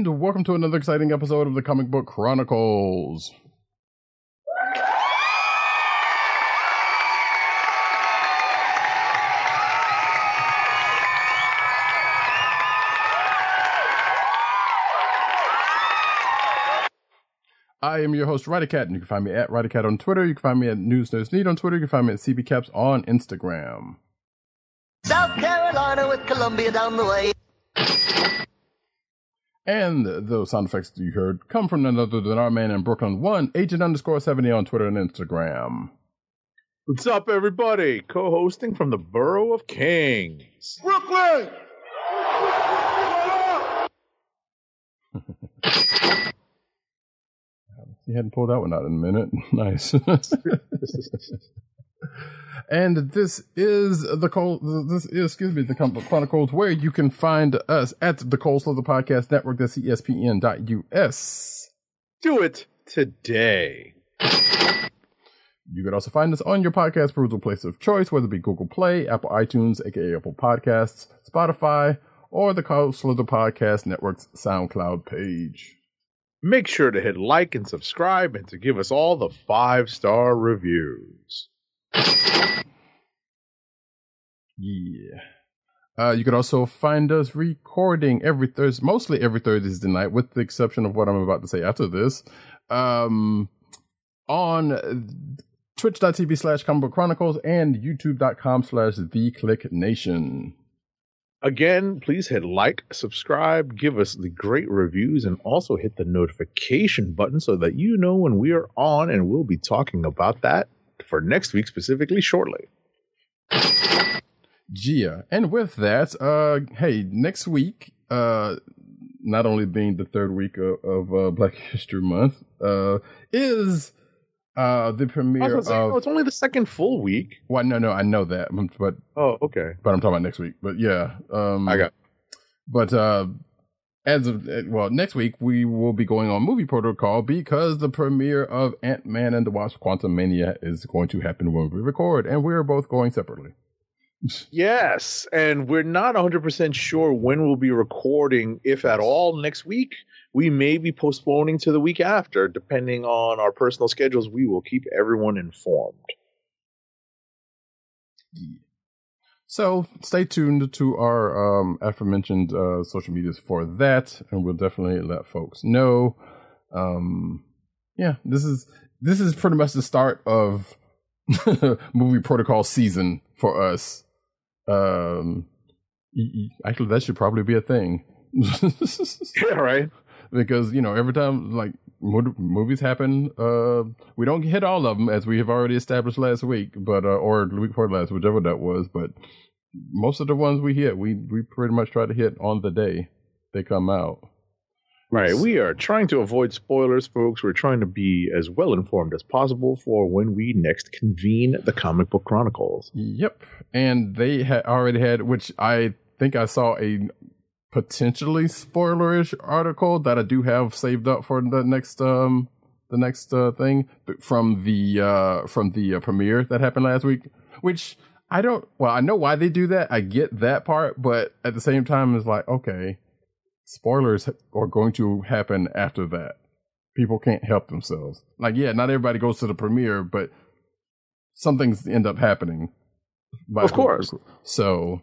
And welcome to another exciting episode of the Comic Book Chronicles. I am your host, Roddykat, and you can find me at Roddykat on Twitter. You can find me at News Knows Need on Twitter. You can find me at CBCaps on Instagram. South Carolina with Columbia down the way. And those sound effects that you heard come from none other than our man in Brooklyn, one agent underscore 70 on Twitter and Instagram. What's up, everybody? Co hosting from the Borough of Kings. Brooklyn! he hadn't pulled that one out in a minute. nice. and this is the Cold, this is, excuse me, the Chronicles, where you can find us at the Cold Slither Podcast Network, that's cspn.us. Do it today. You can also find us on your podcast perusal place of choice, whether it be Google Play, Apple iTunes, aka Apple Podcasts, Spotify, or the Cold Slither Podcast Network's SoundCloud page. Make sure to hit like and subscribe and to give us all the five star reviews. Yeah. Uh, you can also find us recording every Thursday, mostly every Thursday night, with the exception of what I'm about to say after this, um, on twitch.tv slash comic chronicles and youtube.com slash the kliq nation. Again, please hit like, subscribe, give us the great reviews, and also hit the notification button so that you know when we are on, and we'll be talking about that for next week specifically shortly. Gia. And with that, uh, hey, next week, uh, not only being the third week of, of uh, Black History Month, uh, is uh, the premiere say, of. oh, it's only the second full week. well, no, no, I know that, but Oh, okay. but I'm talking about next week. But yeah, um, I got But uh, as of eh, well, next week we will be going on movie protocol because the premiere of Ant Man and the Wasp: Quantumania is going to happen when we record, and we are both going separately. Yes, and we're not 100% sure when we'll be recording, if at all, next week. We may be postponing to the week after, depending on our personal schedules. We will keep everyone informed. So stay tuned to our um, aforementioned uh, social medias for that, and we'll definitely let folks know. Um, yeah, this is this is pretty much the start of movie protocol season for us. Um, actually, that should probably be a thing. Yeah, right. Because you know every time like movies happen uh we don't hit all of them as we have already established last week but uh, or the week before last whichever that was but most of the ones we hit we we pretty much try to hit on the day they come out Right. We are trying to avoid spoilers, folks. We're trying to be as well informed as possible for when we next convene the Comic Book Chronicles. yep and they had already had which i think i saw a potentially spoilerish article that i do have saved up for the next um the next uh, thing from the uh from the uh, premiere that happened last week which i don't well i know why they do that. I get that part but at the same time it's like okay spoilers are going to happen after that. People can't help themselves. Like yeah not everybody goes to the premiere but some things end up happening by Of course. so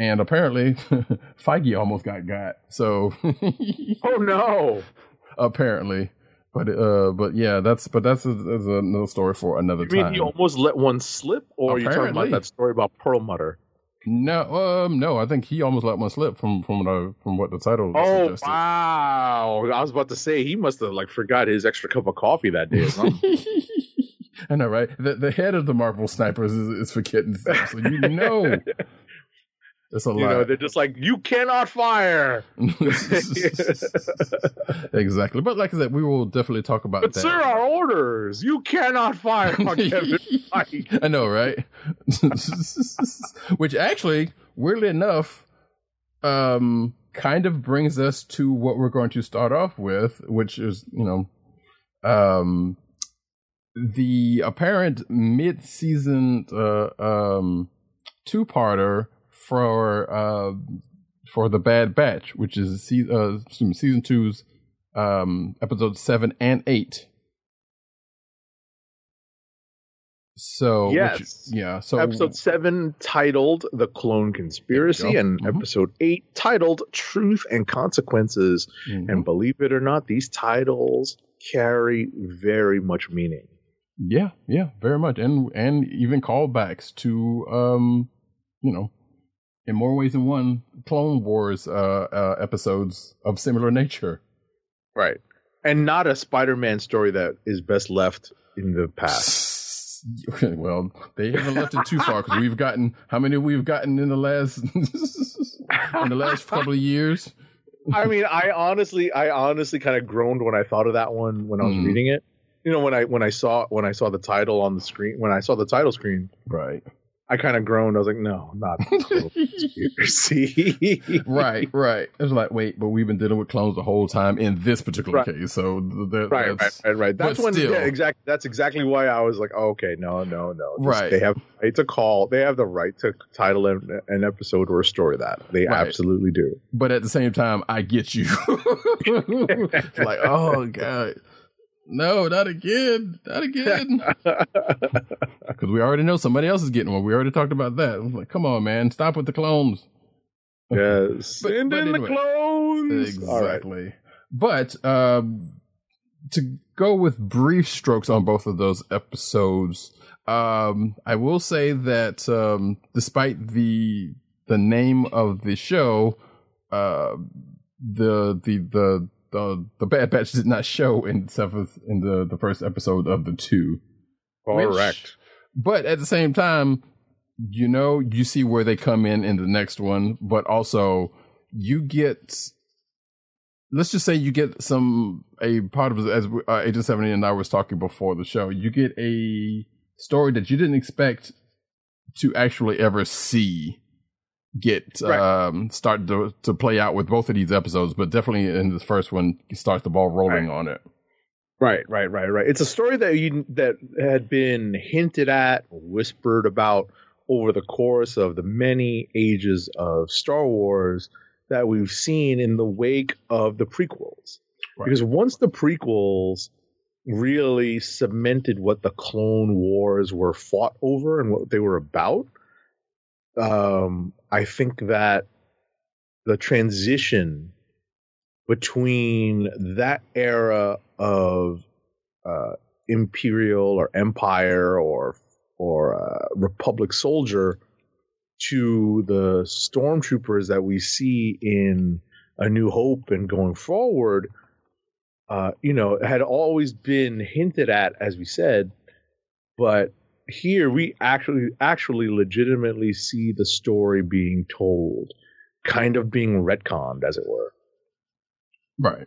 and apparently feige almost got got so Oh no! apparently But uh, but yeah, that's but that's, a, that's another story for another You mean time. you almost let one slip, or are you talking about that story about Perlmutter? No, um, no. I think he almost let one slip from from the from what the title Oh suggested. wow! I was about to say he must have like forgot his extra cup of coffee that day. I know, right? The the head of the Marvel snipers is, is forgetting stuff, so you know it's a you know, lot. they're just like, you cannot fire. exactly, but like I said, we will definitely talk about But that. sir, our orders. You cannot fire on Kevin Feige. I know, right? Which actually, weirdly enough, um, kind of brings us to what we're going to start off with, which is, you know, um, the apparent mid-season uh, um, two-parter for uh, for the Bad Batch, which is se- uh, me, season two's um, episodes seven and eight. So which- Yes. yeah. So episode seven titled "The Clone Conspiracy" There you go. and Mhm. episode eight titled "Truth and Consequences." Mhm. And believe it or not, these titles carry very much meaning. Yeah, yeah, very much, and and even callbacks to um, you know, in more ways than one, Clone Wars uh, uh episodes of similar nature. Right. And not a Spider-Man story that is best left in the past. well, they haven't left it too far because we've gotten how many we've gotten in the last in the last couple of years. I mean, I honestly, I honestly kind of groaned when I thought of that one when I was Mhm. reading it. You know, when I when I saw when I saw the title on the screen, when I saw the title screen, Right, I kind of groaned. I was like, no, not conspiracy. right, right. It was like, wait, but we've been dealing with clones the whole time in this particular Right. case. So Right, right, that's, right, right. That's when, still. yeah, exactly. That's exactly why I was like, oh, okay, no, no, no. This- Right. They have right to call. They have the right to title an, an episode or a story that they Right. absolutely do. but at the same time, I get you. Like, oh god, no, not again, not again. Because we already know somebody else is getting one. We already talked about that. I'm like, come on, man, stop with the clones. yes. Send in anyway. the clones. Right. Exactly. But um, to go with brief strokes on both of those episodes, um, I will say that um, despite the the name of the show, uh, the the the the the Bad Batch did not show in seventh in the the first episode of the two. Which- Correct. But at the same time, you know, you see where they come in in the next one, but also you get, let's just say you get some, a part of, as uh, Agent 70 and I was talking before the show, you get a story that you didn't expect to actually ever see get Right. um start to to play out with both of these episodes but definitely in this first one you start the ball rolling on it Right, right, right, right. It's a story that you that had been hinted at, whispered about over the course of the many ages of Star Wars that we've seen in the wake of the prequels. Right. Because once the prequels really cemented what the Clone Wars were fought over and what they were about, um, I think that the transition between that era of uh, imperial or empire or or uh, republic soldier to the stormtroopers that we see in a new hope and going forward uh, you know had always been hinted at as we said but here we actually actually legitimately see the story being told kind of being retconned as it were Right.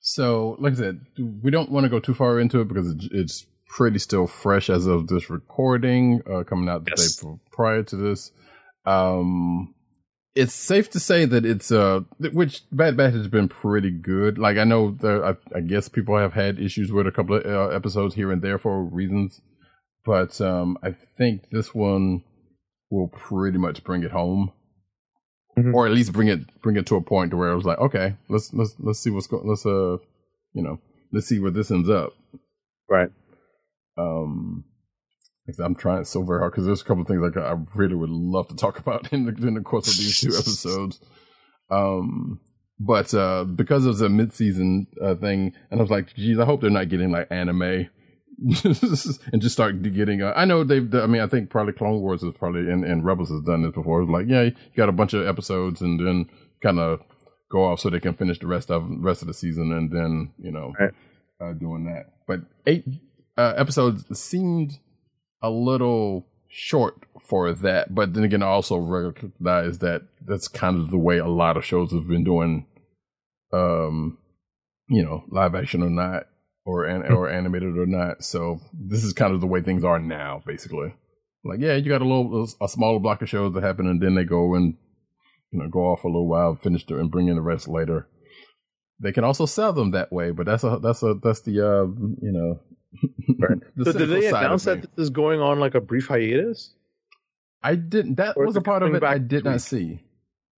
So, like I said, we don't want to go too far into it because it's pretty still fresh as of this recording, uh, coming out the Yes. day prior to this. Um, it's safe to say that it's uh, which Bad Batch has been pretty good. Like I know there, I, I guess people have had issues with a couple of uh, episodes here and there for reasons, but um, I think this one will pretty much bring it home Mhm. or at least bring it bring it to a point to where it was like, okay, let's let's let's see what's going. Let's uh, you know, let's see where this ends up. right Um, I'm trying so very hard because there's a couple of things like I really would love to talk about in the in the course of these two episodes. Um, but uh, because of the mid season uh, thing, and I was like, geez, I hope they're not getting like anime and just start getting. Uh, I know they've. I mean, I think probably Clone Wars is probably and, and Rebels has done this before. It's like, yeah, you got a bunch of episodes and then kind of go off so they can finish the rest of rest of the season and then you know Right. uh, doing that. But eight uh, episodes seemed a little short for that. But then again, I also recognize that that's kind of the way a lot of shows have been doing, um, you know, live action or not, or an, or animated or not. So this is kind of the way things are now, basically. Like, yeah, you got a little a smaller block of shows that happen, and then they go and you know go off a little while, finish the, and bring in the rest later. They can also sell them that way, but that's a that's a that's the uh you know. Right. the so did they announce that this is going on like a brief hiatus? I didn't. That Or was a part of it I did not this see.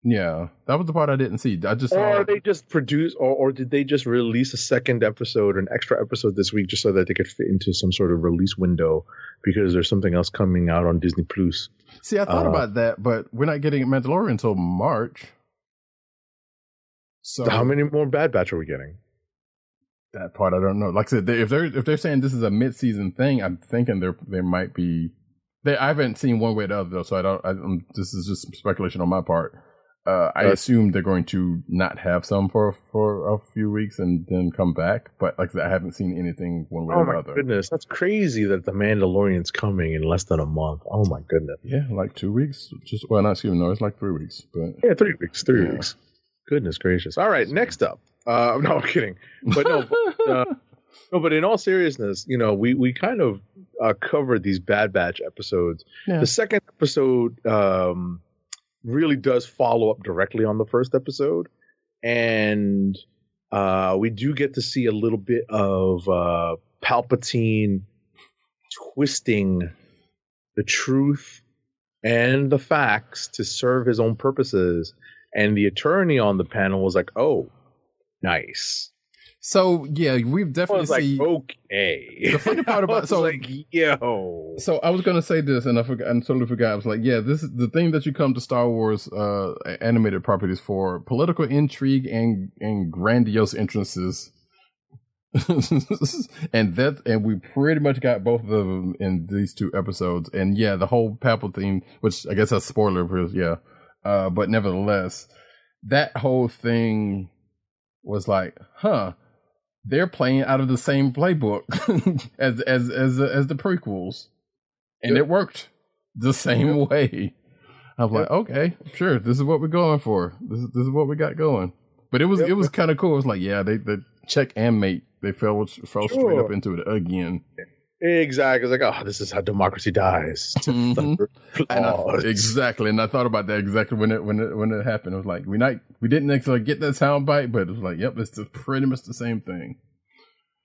Yeah, that was the part I didn't see. I just Or saw. are they just produce, or, or did they just release a second episode, or an extra episode this week, just so that they could fit into some sort of release window because there's something else coming out on Disney Plus? see, I thought uh, about that, but we're not getting Mandalorian until March. So How many more Bad Batch are we getting? That part I don't know. Like I said, they, if they're if they're saying this is a mid season thing, I'm thinking there there might be. They I haven't seen one way or the other though, so I don't. I, um this is just speculation on my part. Uh, I assume they're going to not have some for for a few weeks and then come back. But like I said, I haven't seen anything one way Oh or the other. goodness, that's crazy that the Mandalorian's coming in less than a month. Oh my goodness. Yeah, like two weeks. Just well, not excuse me. No, it's like three weeks. But Yeah, three weeks. Three Yeah. weeks. Goodness gracious. All right, next up. Uh, no, I'm kidding. But no, but, uh, no, but in all seriousness, you know, we we kind of uh, covered these Bad Batch episodes. Yeah. The second episode um, really does follow up directly on the first episode, and uh, we do get to see a little bit of uh, Palpatine twisting the truth and the facts to serve his own purposes. And the attorney on the panel was like, "Oh, nice." so yeah, we've I definitely was like, seen. "Okay." The funny part I about- so- like, yo, So I was gonna say this, and I forgot, and totally forgot. I was like, yeah, this is the thing that you come to Star Wars uh, animated properties for: political intrigue and and grandiose entrances. and that, and we pretty much got both of them in these two episodes. And yeah, the whole Palpatine, which I guess that's spoiler, because yeah, uh, but nevertheless, that whole thing was like, huh, they're playing out of the same playbook as as as uh, as the prequels, and it worked the same way. I'm like, okay, sure, this is what we're going for. This is this is what we got going. But it was Yep. it was kind of cool. It was like, yeah, they they check and mate. They fell fell straight up into it again. Exactly. It's like, oh, this is how democracy dies. To Mhm. And I, exactly, and I thought about that exactly when it when it when it happened. It was like we not we didn't actually get that sound bite, but it was like, yep, it's the, pretty much the same thing.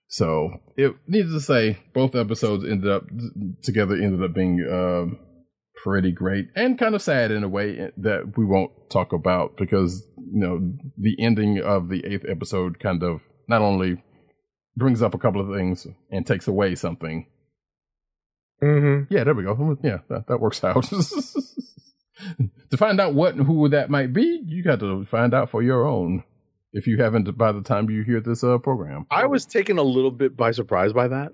So it needs to say, both episodes ended up together ended up being um, pretty great and kind of sad in a way that we won't talk about because you know the ending of the eighth episode kind of not only brings up a couple of things and takes away something Mhm. yeah, there we go. Yeah, that, that works out. to find out what and who that might be, you got to find out for your own. If you haven't, by the time you hear this uh, program, I was taken a little bit by surprise by that.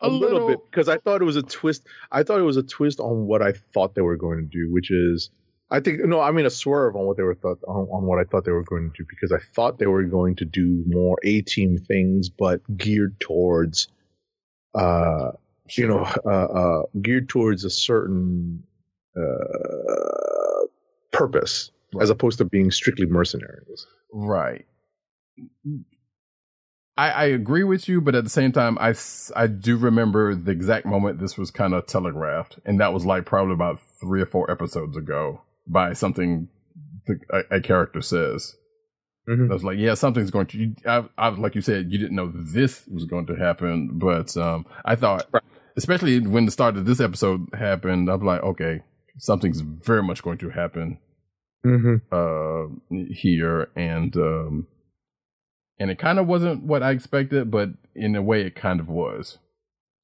A, little, bit because I thought it was a twist. I thought it was a twist on what I thought they were going to do, which is, I think no, I mean a swerve on what they were thought on, on what I thought they were going to do because I thought they were going to do more A team things, but geared towards, uh, you know, uh, uh, geared towards a certain uh, purpose as opposed to being strictly mercenaries. Right. I, I agree with you, but at the same time, I, I do remember the exact moment this was kind of telegraphed, and that was like probably about three or four episodes ago by something the, a, a character says. Mhm. I was like, yeah, something's going to. You, I, I, like you said, you didn't know this was going to happen, but um, I thought, Right. especially when the start of this episode happened, I'm like, okay, something's very much going to happen Mm-hmm. uh, here, and um, and it kind of wasn't what I expected, but in a way, it kind of was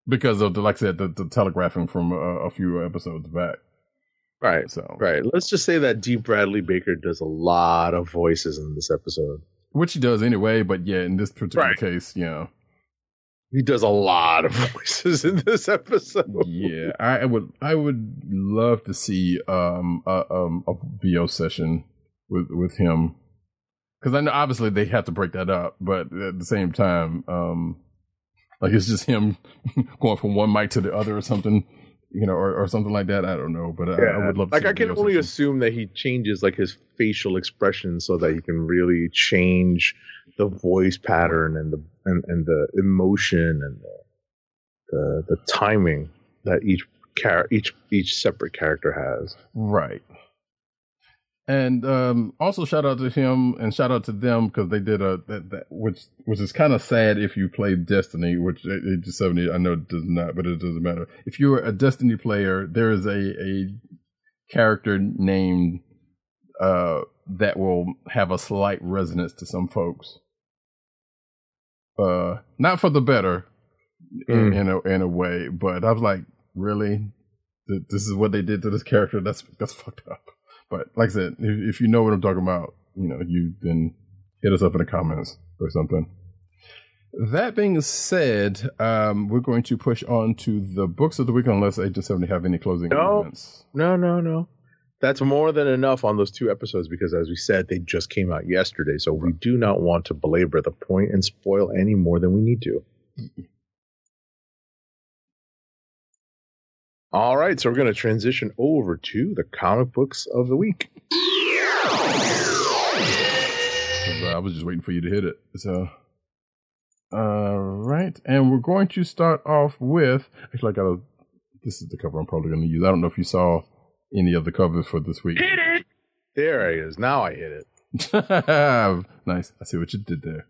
because of the, like I said, the, the telegraphing from a few episodes back. Right. So, Right. Let's just say that D. Bradley Baker does a lot of voices in this episode. which he does anyway, but yeah, in this particular Right. case, you know, He does a lot of voices in this episode. yeah, I would I would love to see um a um a VO session with with him because I know obviously they have to break that up, but at the same time, um, like it's just him going from one mic to the other or something, you know, or, or something like that. I don't know, but I, I would love. To like I can only assume that he changes like his facial expression so that he can really change the voice pattern and the and, and the emotion and the, the the timing that each char- each each separate character has. Right. And um, also shout out to him and shout out to them because they did a that, that which which is kind of sad if you played Destiny, which Age seventy I know it does not, but it doesn't matter. If you're a Destiny player, there is a a character named uh, that will have a slight resonance to some folks. Uh, not for the better, in, in a in a way, but I was like, really, Th- this is what they did to this character. That's that's fucked up. But like I said, if, if you know what I'm talking about, you know, you then hit us up in the comments or something. That being said, um, we're going to push on to the books of the week unless Agent 70 have any closing No. comments. No, no, no. That's more than enough on those two episodes because, as we said, they just came out yesterday. So we do not want to belabor the point and spoil any more than we need to. All right, so we're going to transition over to the comic books of the week. 'Cause, uh, I was just waiting for you to hit it. So, all right, and we're going to start off with. Actually, I got a. This is the cover I'm probably going to use. I don't know if you saw any of the covers for this week. Hit it. There it is. Now I hit it. nice. I see what you did there.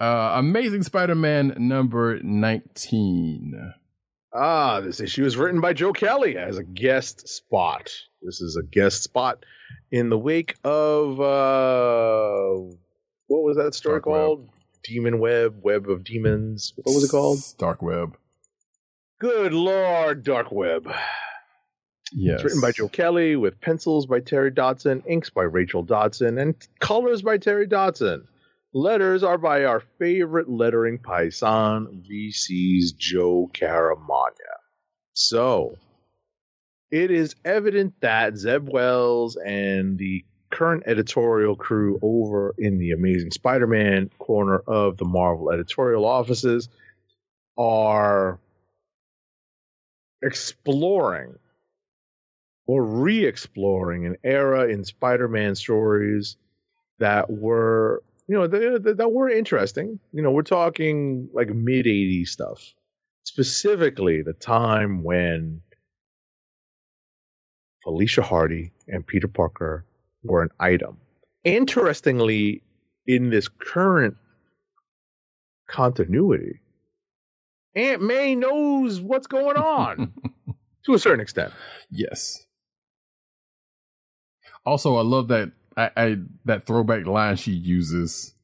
Uh, Amazing Spider-Man number 19. Ah, this issue is written by Joe Kelly as a guest spot. This is a guest spot in the wake of uh what was that story Dark Web. called? Demon Web, Web of Demons. What was it called? Dark Web. Good Lord, Dark Web. Yes. It's written by Joe Kelly with pencils by Terry Dodson, inks by Rachel Dodson, and colors by Terry Dodson. Letters are by our favorite lettering paisan, VC's Joe Caramagna. So, it is evident that Zeb Wells and the current editorial crew over in the Amazing Spider Man corner of the Marvel editorial offices are exploring or re-exploring an era in Spider-Man stories that were, you know, that, were interesting. You know, we're talking like mid '80s stuff, specifically the time when Felicia Hardy and Peter Parker were an item. Interestingly, in this current continuity, Aunt May knows what's going on to a certain extent. Yes. Also, I love that I, I that throwback line she uses,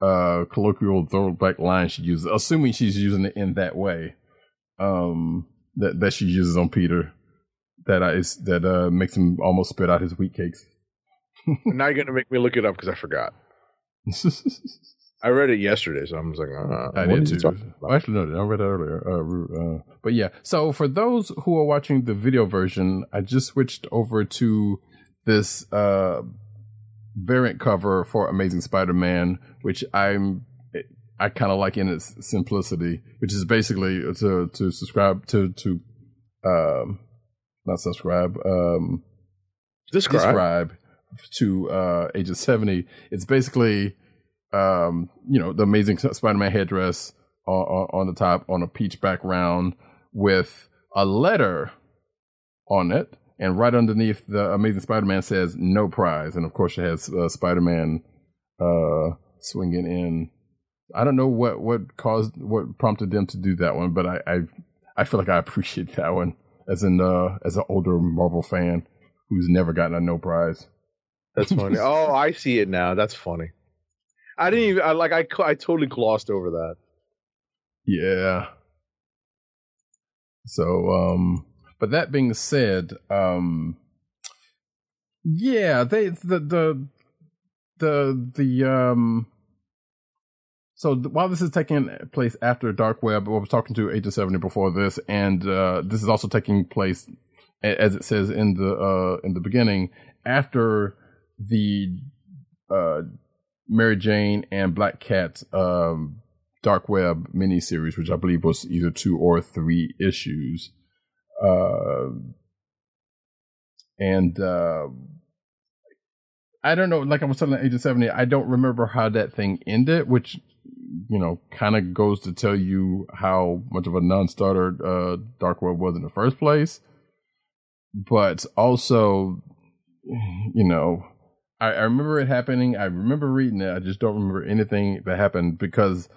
uh, colloquial throwback line she uses, assuming she's using it in that way, um, that that she uses on Peter, that I, is that uh makes him almost spit out his wheat cakes. now you're gonna make me look it up because I forgot. I read it yesterday, so I'm just like, uh, I did too. about? Actually, no, I read that earlier. Uh, uh, but yeah, so for those who are watching the video version, I just switched over to this uh, variant cover for Amazing Spider-Man, which I'm I kind of like in its simplicity, which is basically to to subscribe to to um not subscribe um Describe. describe to uh age of 70 it's basically um you know the amazing spider-man headdress on, on, on the top on a peach background with a letter on it and right underneath the amazing spider-man says no prize and of course it has uh, spider-man uh swinging in i don't know what what caused what prompted them to do that one but i i, I feel like i appreciate that one as an uh as an older marvel fan who's never gotten a no prize That's funny. oh, I see it now. That's funny. I didn't even I, like. I I totally glossed over that. Yeah. So, um, but that being said, um, yeah, they the the the the um So while this is taking place after Dark Web, I was talking to Agent Seventy before this, and uh, this is also taking place, as it says in the uh, in the beginning, after the uh, Mary Jane and Black Cat um, Dark Web miniseries, which I believe was either two or three issues. Uh, and uh, I don't know, like I was telling Agent 70, I don't remember how that thing ended, which, you know, kind of goes to tell you how much of a non starter uh, Dark Web was in the first place. But also, you know, I, I remember it happening. I remember reading it. I just don't remember anything that happened because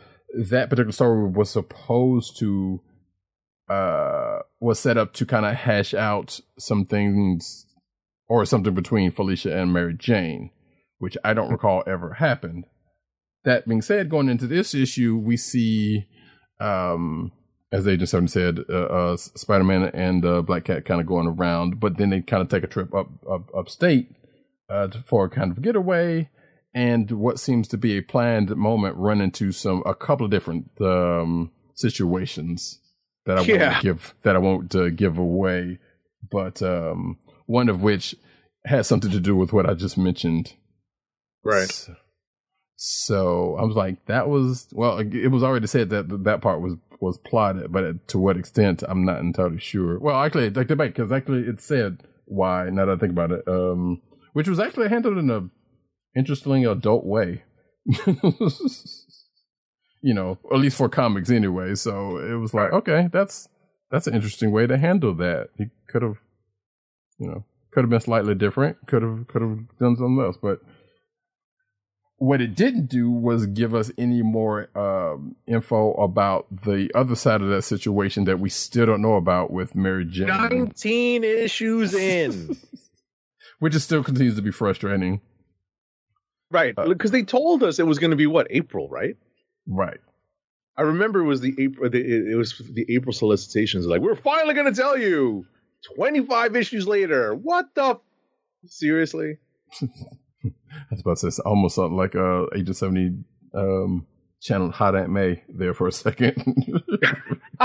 that particular story was supposed to uh was set up to kind of hash out some things or something between Felicia and Mary Jane, which I don't recall ever happened. That being said, going into this issue, we see, um, as Agent Seven said, uh, uh, Spider Man and uh, Black Cat kind of going around, but then they kind of take a trip up, up upstate uh, for a kind of getaway, and what seems to be a planned moment run into some a couple of different um, situations that I Yeah. won't give that I won't uh, give away, but um, one of which has something to do with what I just mentioned. Right. So, so I was like, that was well. It was already said that that part was was plotted, but to what extent, I'm not entirely sure. Well, actually, like debate because actually it said why. Now that I think about it, um, which was actually handled in a interestingly adult way. you know, at least for comics anyway. So it was like, okay, that's that's an interesting way to handle that. He could have, you know, could have been slightly different. Could have could have done something else, but what it didn't do was give us any more um, info about the other side of that situation that we still don't know about with Mary Jane, 19 issues in. which is still continues to be frustrating. right. Uh, Because they told us it was going to be what, April, right? Right. I remember it was the April. The, it was the April solicitations. Like we're finally going to tell you. Twenty five issues later. What the? f- Seriously? I was about to say it's almost something like uh, Agent Seventy um, channel Hot Aunt May there for a second.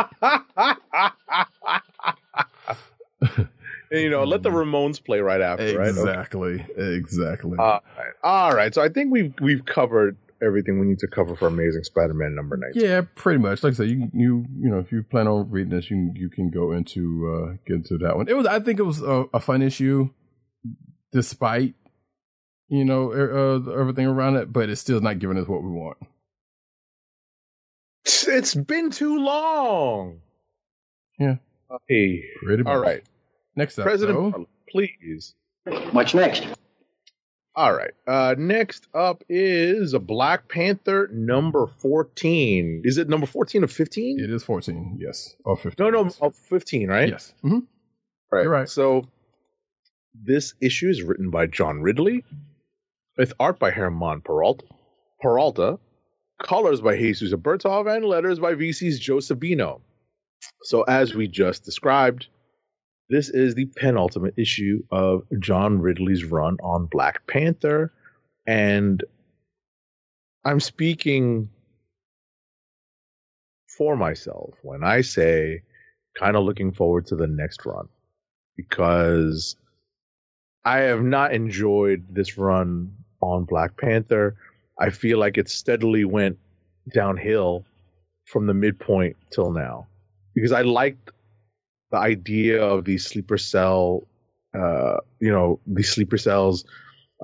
And, you know, let the Ramones play right after, right? Okay. exactly. Exactly. All right. All right. So I think we've we've covered everything we need to cover for Amazing Spider-Man number nine. Yeah, pretty much. Like I said, you you you know, if you plan on reading this, you you can go into uh get into that one. It was, I think, it was a, a fun issue, despite you know er, uh, everything around it, but it's still not giving us what we want. It's been too long. Yeah. Hey. Pretty much. All right. Next up, President, though, please. What's next? All right. Uh, next up is a Black Panther number 14. Is it number 14 or 15? it is fourteen. Yes, or fifteen. No, no, yes. oh, 15, right? Yes. hmm Right. You're right. So this issue is written by John Ridley with art by Herman Peralta, Peralta colors by Jesus Aburtov, and letters by VC's Joe Sabino. So as we just described, this is the penultimate issue of John Ridley's run on Black Panther. And I'm speaking for myself when I say kind of looking forward to the next run because I have not enjoyed this run on Black Panther. I feel like it steadily went downhill from the midpoint till now because I liked the idea of these sleeper cell, uh, you know, these sleeper cells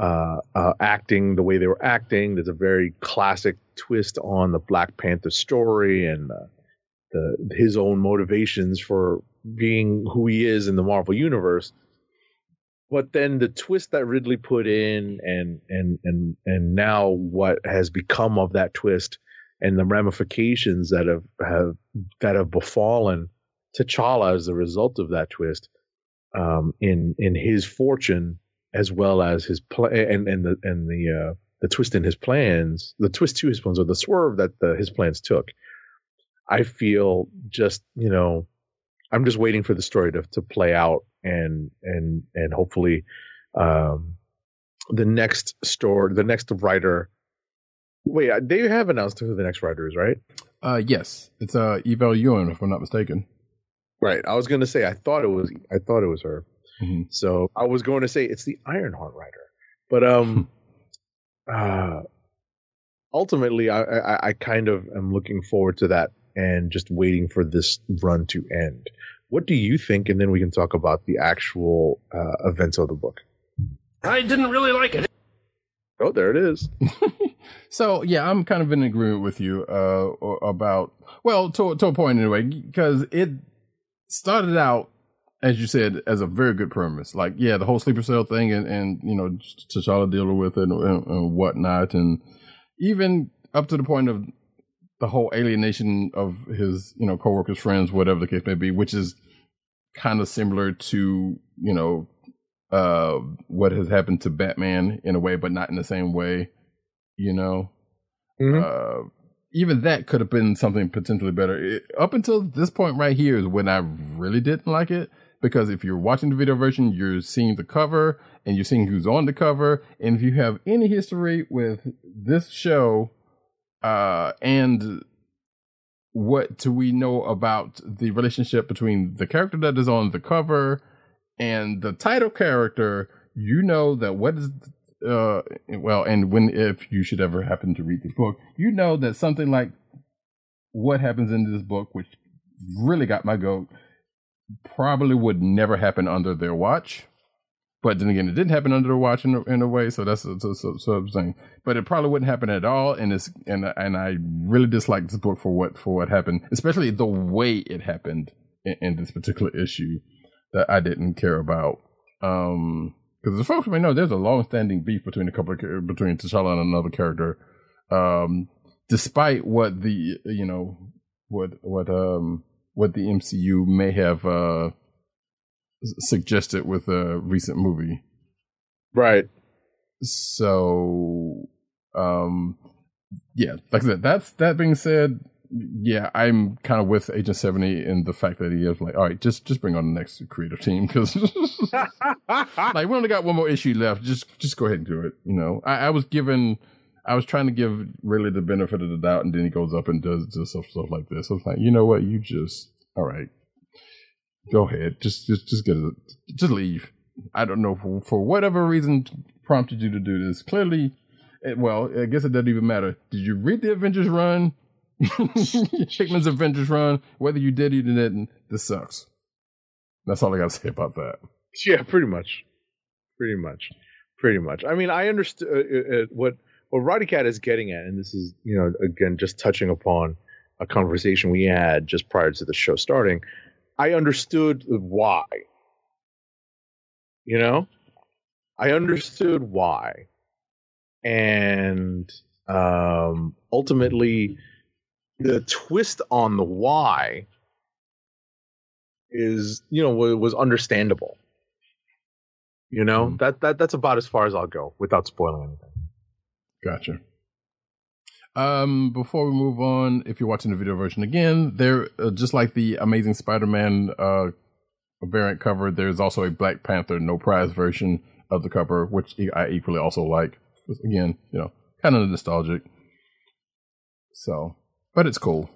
uh, uh, acting the way they were acting. There's a very classic twist on the Black Panther story and uh, the his own motivations for being who he is in the Marvel universe. But then the twist that Ridley put in, and and and and now what has become of that twist, and the ramifications that have have that have befallen T'Challa as a result of that twist, um, in in his fortune as well as his plan and and the and the uh, the twist in his plans, the twist to his plans or the swerve that the, his plans took. I feel just you know, I'm just waiting for the story to to play out and and and hopefully, um, the next story, the next writer Wait, uh, they have announced who the next writer is, right? Uh, yes, it's uh Evel if I'm not mistaken. Right. I was going to say I thought it was I thought it was her. Mhm. So I was going to say it's the Ironheart writer, but um, uh, ultimately I, I I kind of am looking forward to that and just waiting for this run to end. What do you think? And then we can talk about the actual uh, events of the book. I didn't really like it. Oh, there it is. So yeah, I'm kind of in agreement with you uh about well to to a point anyway because it started out as you said as a very good premise. Like yeah, the whole sleeper cell thing and and you know T'Challa dealing with it and, and, and whatnot, and even up to the point of the whole alienation of his you know coworkers, friends, whatever the case may be, which is kind of similar to you know uh what has happened to Batman in a way, but not in the same way you know Mhm. uh even that could have been something potentially better. It- up until this point right here is when i really didn't like it because if you're watching the video version you're seeing the cover and you're seeing who's on the cover. And if you have any history with this show uh and what do we know about the relationship between the character that is on the cover and the title character you know that what is uh well and when if you should ever happen to read this book you know that something like what happens in this book which really got my goat probably would never happen under their watch. But then again it didn't happen under their watch in a, in a way so that's so, so, so I'm saying. But it probably wouldn't happen at all and it's and and I really dislike this book for what for what happened especially the way it happened in, in this particular issue that I didn't care about. Um because the folks may know there's a long-standing beef between a couple of between T'Challa and another character, um, despite what the you know what what um what the MCU may have uh suggested with a recent movie. Right. So, um, yeah, like I said, that's that being said, yeah, I'm kind of with Agent Seventy in the fact that he is like, all right, just just bring on the next creative team because like we only got one more issue left. Just just go ahead and do it. You know, I, I was given, I was trying to give really the benefit of the doubt, and then he goes up and does does stuff stuff like this. I was like, you know what, you just all right, go ahead, just just just get it, just leave. I don't know for, for whatever reason prompted you to do this. Clearly, it, well, I guess it doesn't even matter. Did you read the Avengers run? Hickman's Avengers run. Whether you did or you didn't, this sucks. That's all I got to say about that. Yeah, pretty much, pretty much, pretty much. I mean, I understand uh, uh, what what Roddykat is getting at, and this is you know again just touching upon a conversation we had just prior to the show starting. I understood why. You know, I understood why, and um, ultimately, the twist on the why is you know was understandable. You know Mhm. that that that's about as far as I'll go without spoiling anything. Gotcha. Um, before we move on, if you're watching the video version again, there uh, just like the Amazing Spider-Man uh variant cover, there's also a Black Panther no prize version of the cover, which I equally also like. Again, you know, kind of nostalgic. So, but it's cool.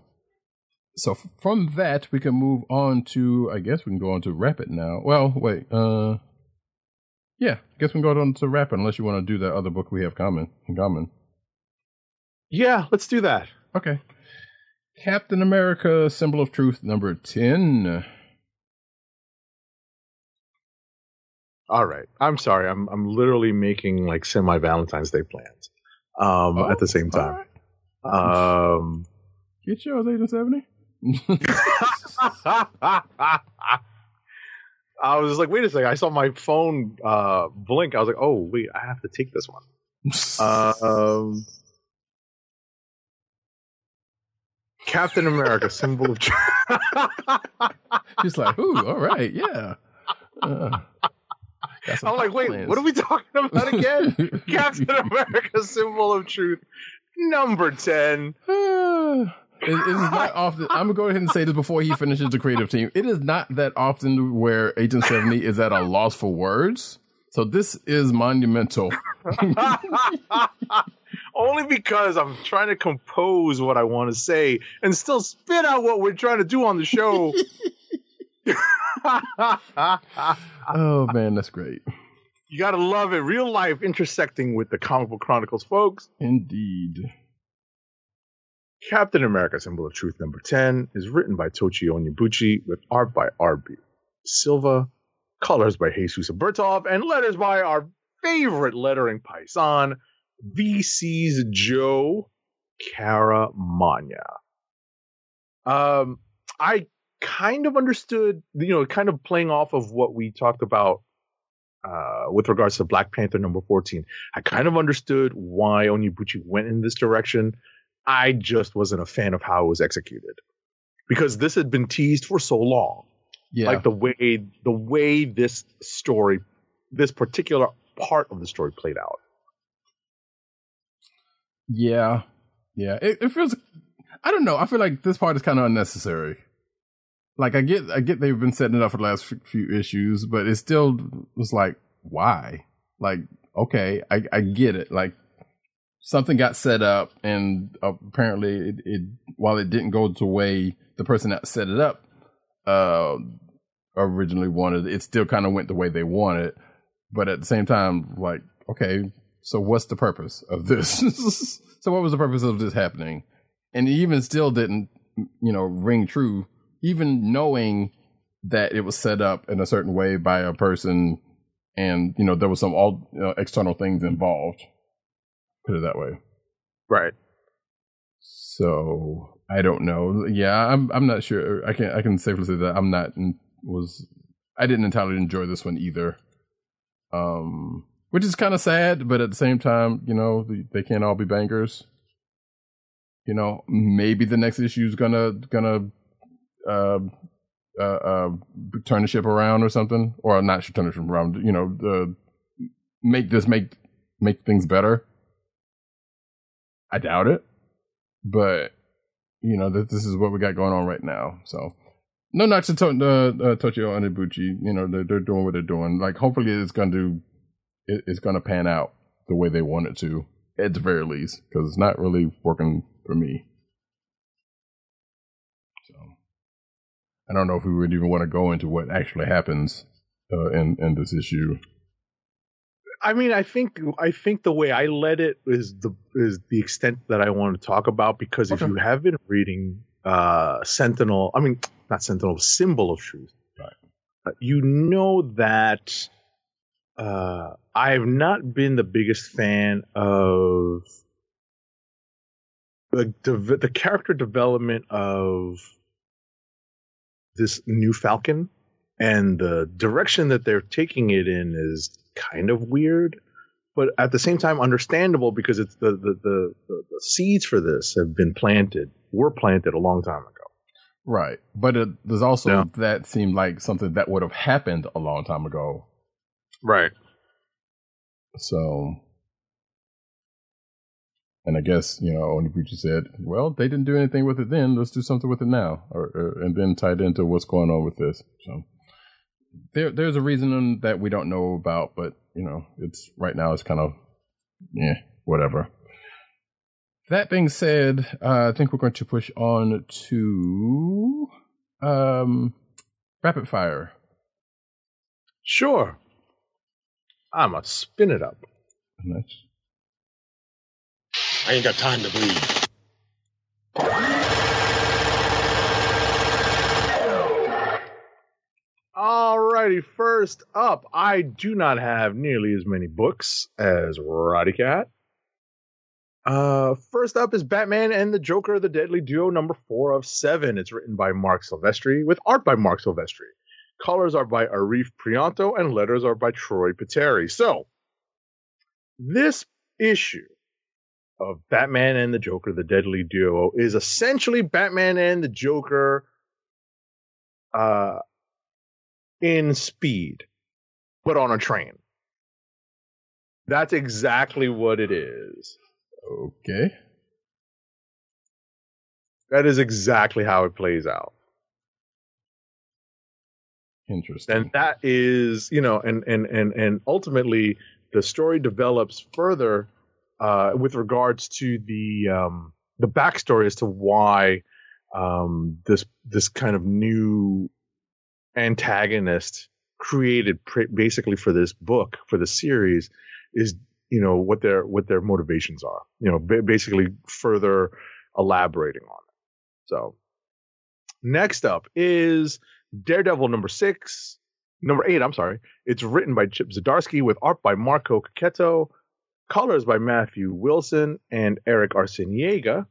So f- from that, we can move on to. I guess we can go on to Rapid now. Well, wait. Uh, yeah, I guess we can go on to Rapid unless you want to do that other book we have common in common. Yeah, let's do that. Okay. Captain America: Symbol of Truth, number ten. All right. I'm sorry. I'm I'm literally making like semi Valentine's Day plans. Um, Oh, at the same time. right. Um, Get yours, seventy. I was like, wait a second. I saw my phone uh, blink. I was like, oh wait, I have to take this one. Um, Captain America, symbol of. Truth just like, ooh, all right, yeah. Uh, I'm like, wait, plans. what are we talking about again? Captain America, symbol of truth, number ten. it, it is not often. I'm gonna go ahead and say this before he finishes the creative team. It is not that often where Agent Seventy is at a loss for words. So this is monumental. only because I'm trying to compose what I want to say and still spit out what we're trying to do on the show. Oh man, that's great. you gotta love it. Real life intersecting with the comic book chronicles, folks. Indeed. Captain America: Symbol of Truth number ten is written by Tochi Onyebuchi with art by R.B. Silva, colors by Jesus Aburtov, and letters by our favorite lettering paisan, VC's Joe Caramagna. Um, I kind of understood, you know, kind of playing off of what we talked about uh, with regards to Black Panther number 14. I kind of understood why Onyebuchi went in this direction. I just wasn't a fan of how it was executed because this had been teased for so long. Yeah. Like the way the way this story, this particular part of the story played out. Yeah, yeah. It, it feels. I don't know. I feel like this part is kind of unnecessary. Like I get, I get they've been setting it up for the last few issues, but it still was like, why? Like, okay, I, I get it. Like something got set up, and apparently, it, it while it didn't go the way the person that set it up uh originally wanted, it still kind of went the way they wanted. But at the same time, like, okay, so what's the purpose of this? so what was the purpose of this happening? And it even still didn't, you know, ring true, even knowing that it was set up in a certain way by a person and, you know, there was some all you know, external things involved. Put it that way. Right. So I don't know. Yeah, I'm I'm not sure. I can I can safely say that I'm not was I didn't entirely enjoy this one either. Um, which is kind of sad, but at the same time, you know, they can't all be bangers. You know, maybe the next issue is gonna gonna uh, uh, uh, turn the ship around or something, or not turn the ship around. You know, uh, make this make make things better. I doubt it, but you know, this, this is what we got going on right now. So, no knocks to, to uh, uh, Tochi Onyebuchi. You know, they're, they're doing what they're doing. Like, hopefully, it's going to it, it's going to pan out the way they want it to, at the very least, because it's not really working for me. So, I don't know if we would even want to go into what actually happens uh, in in this issue. I mean, I think I think the way I led it is the is the extent that I want to talk about because Okay. if you have been reading uh Sentinel, I mean not Sentinel, Symbol of Truth, Right. uh, you know that uh I have not been the biggest fan of the the, the character development of this new Falcon and the direction that they're taking it in is kind of weird but at the same time understandable because it's the the, the, the, the seeds for this have been planted were planted a long time ago Right. But it, there's also Yeah. that seemed like something that would have happened a long time ago. right So, and I guess you know, Onyebuchi said, "Well, they didn't do anything with it then. Let's do something with it now," or, or and then tied into what's going on with this. So, there, there's a reason that we don't know about, but you know, it's right now. It's kind of, yeah, whatever. That being said, uh, I think we're going to push on to um, rapid fire. sure i'm gonna spin it up And that's I ain't got time to bleed. Alrighty, first up, I do not have nearly as many books as Roddykat. Uh, first up is Batman and the Joker, the Deadly Duo, number four of seven. It's written by Marc Silvestri with art by Marc Silvestri. Colors are by Arif Prianto and letters are by Troy Peteri. So, this issue of Batman and the Joker, the Deadly Duo, is essentially Batman and the Joker uh, in speed, but on a train. That's exactly what it is. okay. That is exactly how it plays out. Interesting. And that is, you know, and and and and ultimately the story develops further uh, with regards to the um, the backstory as to why um, this this kind of new antagonist created pr- basically for this book for the series is you know what their what their motivations are you know ba- basically further elaborating on it. So next up is daredevil number six number eight i'm sorry. It's written by chip zdarsky with art by marco checchetto colors by matthew wilson and eric arciniega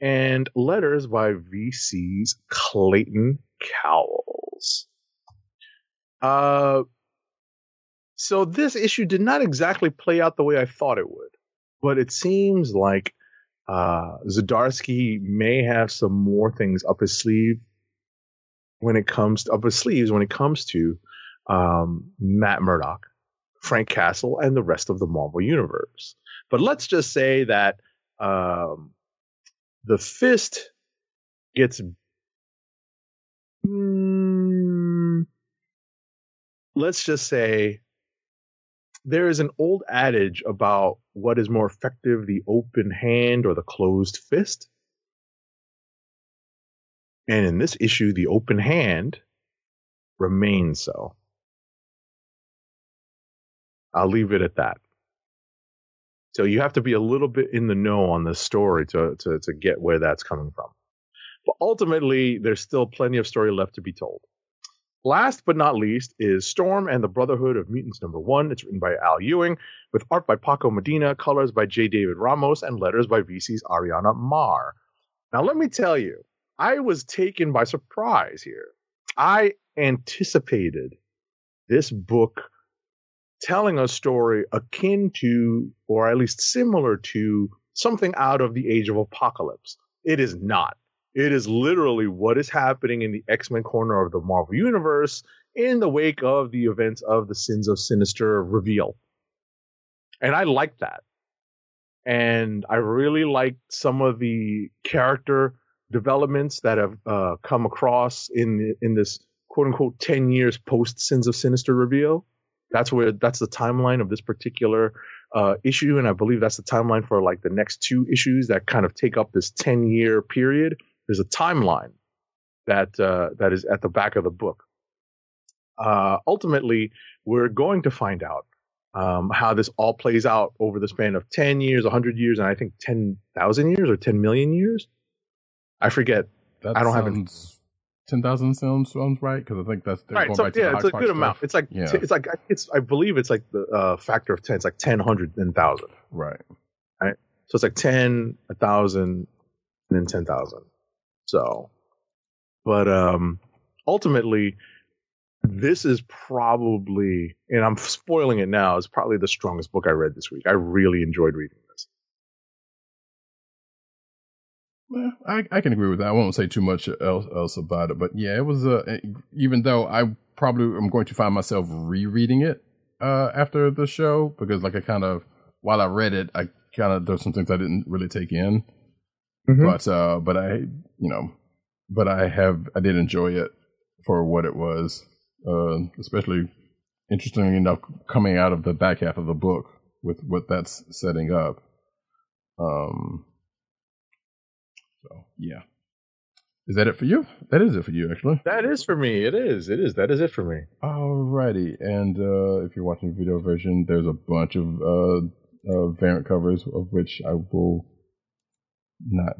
and letters by vc's clayton uh so this issue did not exactly play out the way I thought it would, but it seems like uh, Zdarsky may have some more things up his sleeve when it comes to, up his sleeves when it comes to um, Matt Murdock, Frank Castle, and the rest of the Marvel universe. But let's just say that um, the Fist gets. Mm, let's just say there is an old adage about what is more effective the open hand or the closed fist. And in this issue, the open hand remains so. I'll leave it at that. So you have to be a little bit in the know on this story to, to, to get where that's coming from. But ultimately, there's still plenty of story left to be told. Last but not least is Storm and the Brotherhood of Mutants number one. It's written by Al Ewing, with art by Paco Medina, colors by J. David Ramos, and letters by VC's Ariana Maher. Now, let me tell you, I was taken by surprise here. I anticipated this book telling a story akin to, or at least similar to, something out of the Age of Apocalypse. It is not. It is literally what is happening in the X Men corner of the Marvel Universe in the wake of the events of the Sins of Sinister reveal. And I like that. And I really like some of the character developments that have uh, come across in in this quote unquote 10 years post Sins of Sinister reveal. That's where that's the timeline of this particular uh, issue, and I believe that's the timeline for like the next two issues that kind of take up this 10 year period there's a timeline that uh, that is at the back of the book. Uh, ultimately, we're going to find out um, how this all plays out over the span of 10 years, 100 years, and I think 10,000 years or 10 million years. I forget. That I don't have it. Ten thousand sounds sounds right because I think that's Right, going so yeah, it's a good amount. It's like Yeah. it's like it's I believe it's like the uh, factor of ten. It's like ten, hundred, and thousand. right. Right. So it's like ten, a thousand, and then ten thousand. So, but um, ultimately, this is probably, and I'm spoiling it now. Is probably the strongest book I read this week. I really enjoyed reading this. Well, I, I can agree with that. I won't say too much else, else about it, but yeah, it was uh, even though I probably am going to find myself rereading it uh, after the show because, like, I kind of while I read it, I kind of there's some things I didn't really take in, Mhm. but uh, but I you know, but I have I did enjoy it for what it was, uh, especially interestingly enough, coming out of the back half of the book with what that's setting up. Um. So yeah, is that it for you? That is it for you, actually. That is for me. It is. It is. That is it for me. Alrighty, and uh, if you're watching the video version, there's a bunch of uh, uh, variant covers of which I will not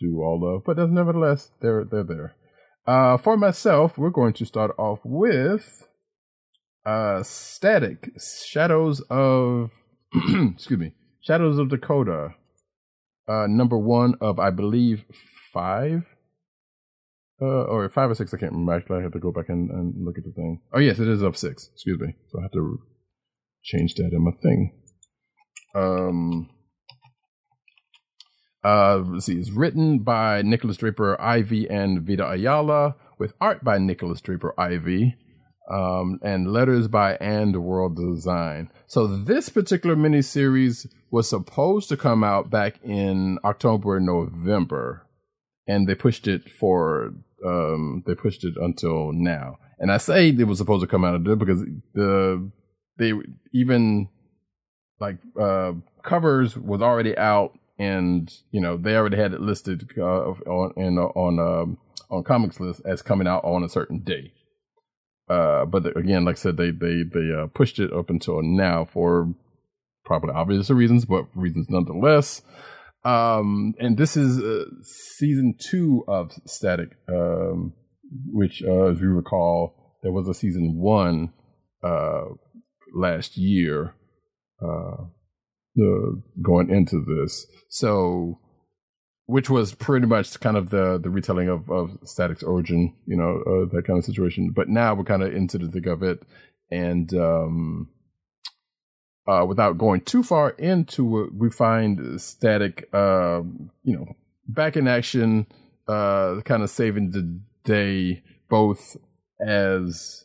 do all of, but nevertheless, they're they're there. Uh, for myself, we're going to start off with uh, Static Shadows of excuse me Shadows of Dakota, uh, number one of I believe five uh, or five or six. I can't remember. Actually, I have to go back and, and look at the thing. Oh yes, it is of six. Excuse me. So I have to change that in my thing. Um. Uh, let's see. It's written by Nikolas Draper-Ivey and Vita Ayala, with art by Nikolas Draper-Ivey, um, and letters by AndWorld Design. So this particular miniseries was supposed to come out back in October November, and they pushed it for um, they pushed it until now. And I say it was supposed to come out of there because the they even like uh, covers was already out, and you know they already had it listed uh, on in, on um, on comics list as coming out on a certain day. Uh, but the, again, like I said, they they they uh, pushed it up until now for probably obvious reasons, but reasons nonetheless. Um, and this is uh, season two of Static, um, which, uh, as you recall, there was a season one uh, last year uh, going into this. So, which was pretty much kind of the the retelling of of Static's origin, you know, uh, that kind of situation. But now we're kind of into the thick of it, and um, uh, without going too far into it, we find Static, uh, you know, back in action, uh, kind of saving the day, both as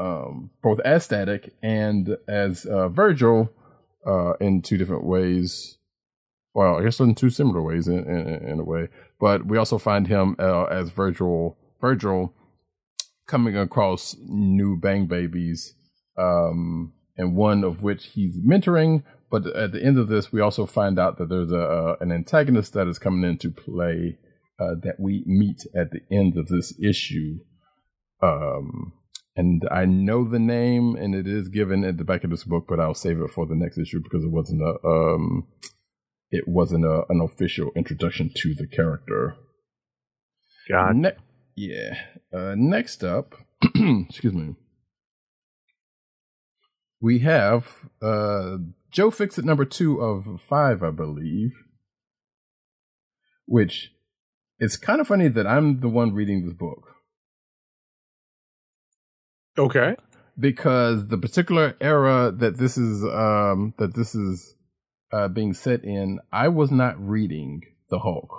um, both as Static and as uh, Virgil, uh, in two different ways. Well, I guess in two similar ways, in, in, in a way. But we also find him uh, as Virgil, Virgil, coming across new Bang Babies. Um, and one of which he's mentoring. But at the end of this, we also find out that there's a uh, an antagonist that is coming into play uh, that we meet at the end of this issue. Um, and I know the name, and it is given at the back of this book, but I'll save it for the next issue because it wasn't a um, it wasn't a, an official introduction to the character. God. Ne- yeah. Uh, next up, excuse me we have uh, Joe Fixit number two of five, I believe. Which it's kind of funny that I'm the one reading this book. Okay. Because the particular era that this is um, that this is uh, being set in, I was not reading the Hulk.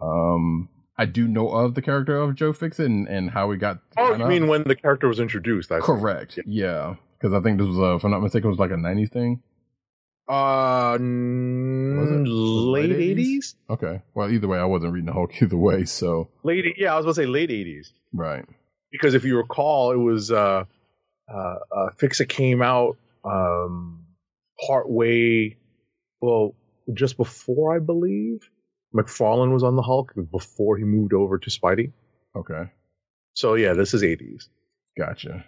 Um, I do know of the character of Joe Fixit and, and how he got. Oh, you mean when the character was introduced? I Correct. Yeah, because I think this was, uh, if I'm not mistaken, it was like a '90s thing. Uh, Was it? late Late 80s? eighties. Okay. Well, either way, I wasn't reading the Hulk either way. So Late, yeah, I was gonna say late eighties right. Because if you recall, it was uh, uh, uh Fixa came out um part way, well, just before I believe McFarlane was on the Hulk before he moved over to Spidey. Okay. So yeah, this is eighties. Gotcha.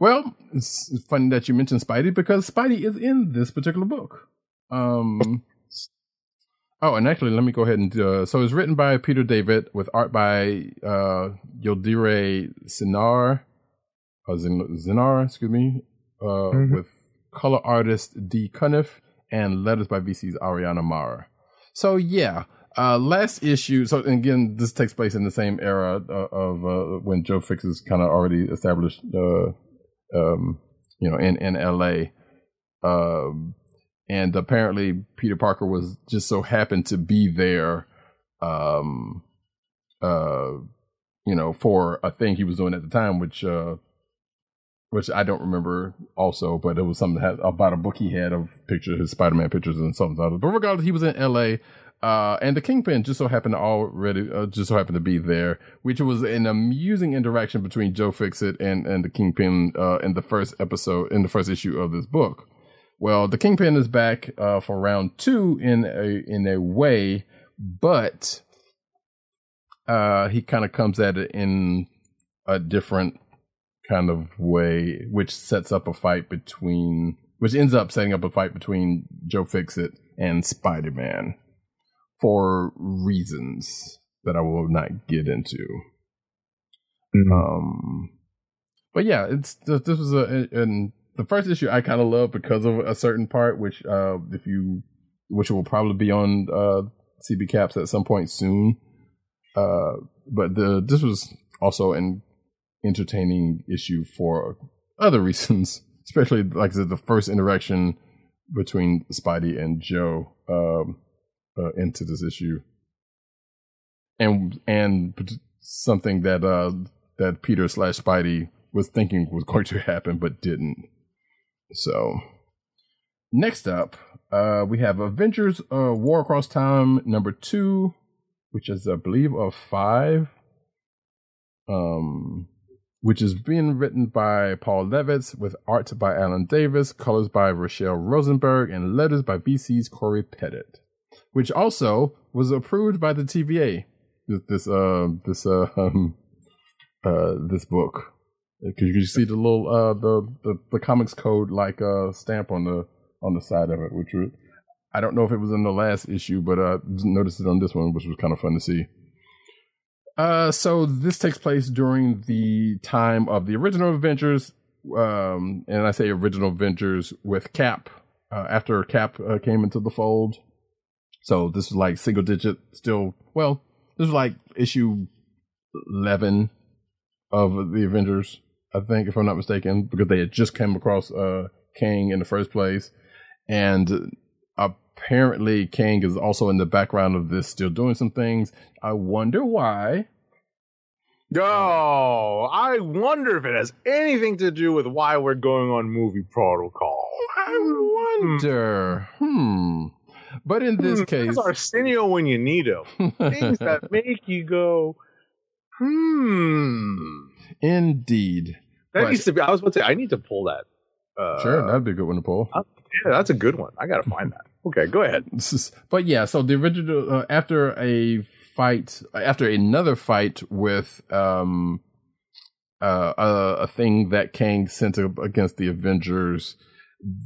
Well, it's it's funny that you mentioned Spidey because Spidey is in this particular book. Um. Oh, and actually, let me go ahead and uh, so it's written by Peter David with art by uh, Yildiray Cinar, uh, Zin- Zinar, excuse me, uh, Mhm. with color artist Dee Cunniffe and letters by VC's Ariana Maher. So yeah, uh, last issue. So again, this takes place in the same era uh, of uh, when Joe Fix is kind of already established, uh, um, you know, in in L.A. Um, and apparently Peter Parker was just so happened to be there, um, uh, you know, for a thing he was doing at the time, which uh, which I don't remember also, but it was something had, about a book he had of pictures, his Spider-Man pictures and something other. But regardless, he was in L.A. Uh, and the Kingpin just so happened to already, uh, just so happened to be there, which was an amusing interaction between Joe Fixit and, and the Kingpin, uh, in the first episode, in the first issue of this book. Well, the Kingpin is back, uh, for round two in a, in a way, but, uh, he kind of comes at it in a different kind of way, which sets up a fight between, which ends up setting up a fight between Joe Fixit and Spider Man for reasons that I will not get into. Um, but yeah, it's this was a and the first issue I kind of love because of a certain part, which uh, if you which will probably be on uh CB Caps at some point soon. Uh, but the this was also an entertaining issue for other reasons, especially like the first interaction between Spidey and Joe um, uh, into this issue, and and something that uh, that Peter slash Spidey was thinking was going to happen but didn't. So next up, uh, we have Avengers uh, War Across Time number two, which is I believe of five. Um, which is being written by Paul Levitz with art by Alan Davis, colors by Rachelle Rosenberg, and letters by VC's Cory Petit, which also was approved by the TVA. This this uh this uh um, uh this book. Because you see the little uh the, the the comics code like uh stamp on the on the side of it, which was I don't know if it was in the last issue, but uh noticed it on this one, which was kind of fun to see. Uh, so this takes place during the time of the original Avengers, um, and I say original Avengers with Cap. Uh, after Cap uh, came into the fold, so this is like single digit. Still, well, this is like issue eleven of the Avengers, I think, if I'm not mistaken, because they had just come across uh Kang in the first place, and apparently Kang is also in the background of this, still doing some things. I wonder why. Oh, I wonder if it has anything to do with why we're going on movie protocol. I wonder. Hmm. But in this Hmm, case, Arsenio when you need him. Things that make you go, hmm. Indeed. That But- needs to be. I was about to say I need to pull that. Uh, sure, that'd be a good one to pull. yeah, that's a good one. I gotta find that. Okay, go ahead. Is- but yeah, so the original uh, after a fight, after another fight with um uh, a, a thing that Kang sent up against the Avengers,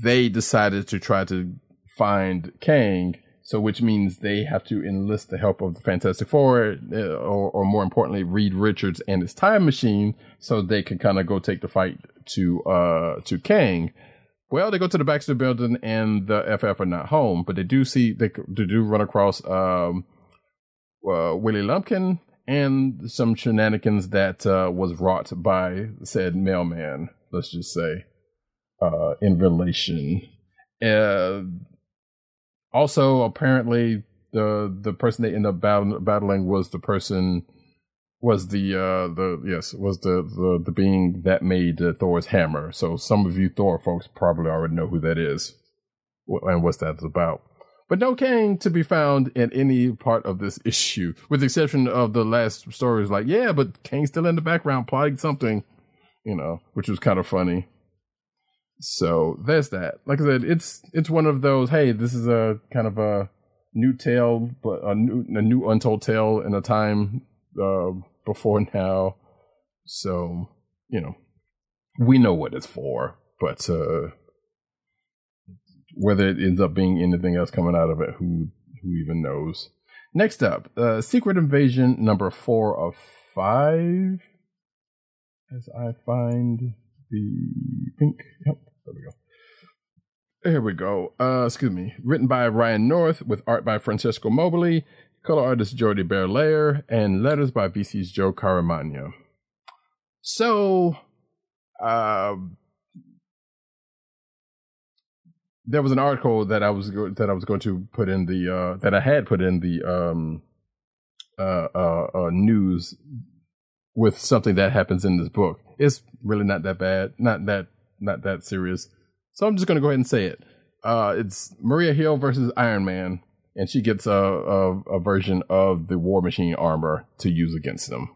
they decided to try to find Kang. So, which means they have to enlist the help of the Fantastic Four, uh, or, or more importantly, Reed Richards and his time machine, so they can kind of go take the fight to uh to Kang. Well, they go to the Baxter Building, and the FF are not home, but they do see they, they do run across um uh, Willie Lumpkin and some shenanigans that uh, was wrought by said mailman. Let's just say uh, in relation. Also, apparently, the the person they end up battling was the person was the uh the yes was the the, the being that made uh, Thor's hammer. So some of you Thor folks probably already know who that is and what that's about. But no Kang to be found in any part of this issue, with the exception of the last stories. Like, yeah, but Kang's still in the background plotting something, you know, which was kind of funny. So there's that. Like I said, it's it's one of those. Hey, this is a kind of a new tale, but a new a new untold tale in a time uh, before now. So you know, we know what it's for, but uh, whether it ends up being anything else coming out of it, who who even knows? Next up, uh, Secret Invasion number four of five. As I find the pink. Yep, there we go. Here we go. Uh, excuse me. Written by Ryan North with art by Francesco Mobili, color artist Jordie Bellaire, and letters by VC's Joe Caramagna. So, uh, there was an article that I was go- that I was going to put in the uh, that I had put in the um, uh, uh, uh, news with something that happens in this book. It's really not that bad, not that not that serious. So I'm just going to go ahead and say it. Uh, it's Maria Hill versus Iron Man, and she gets a, a a version of the War Machine armor to use against them.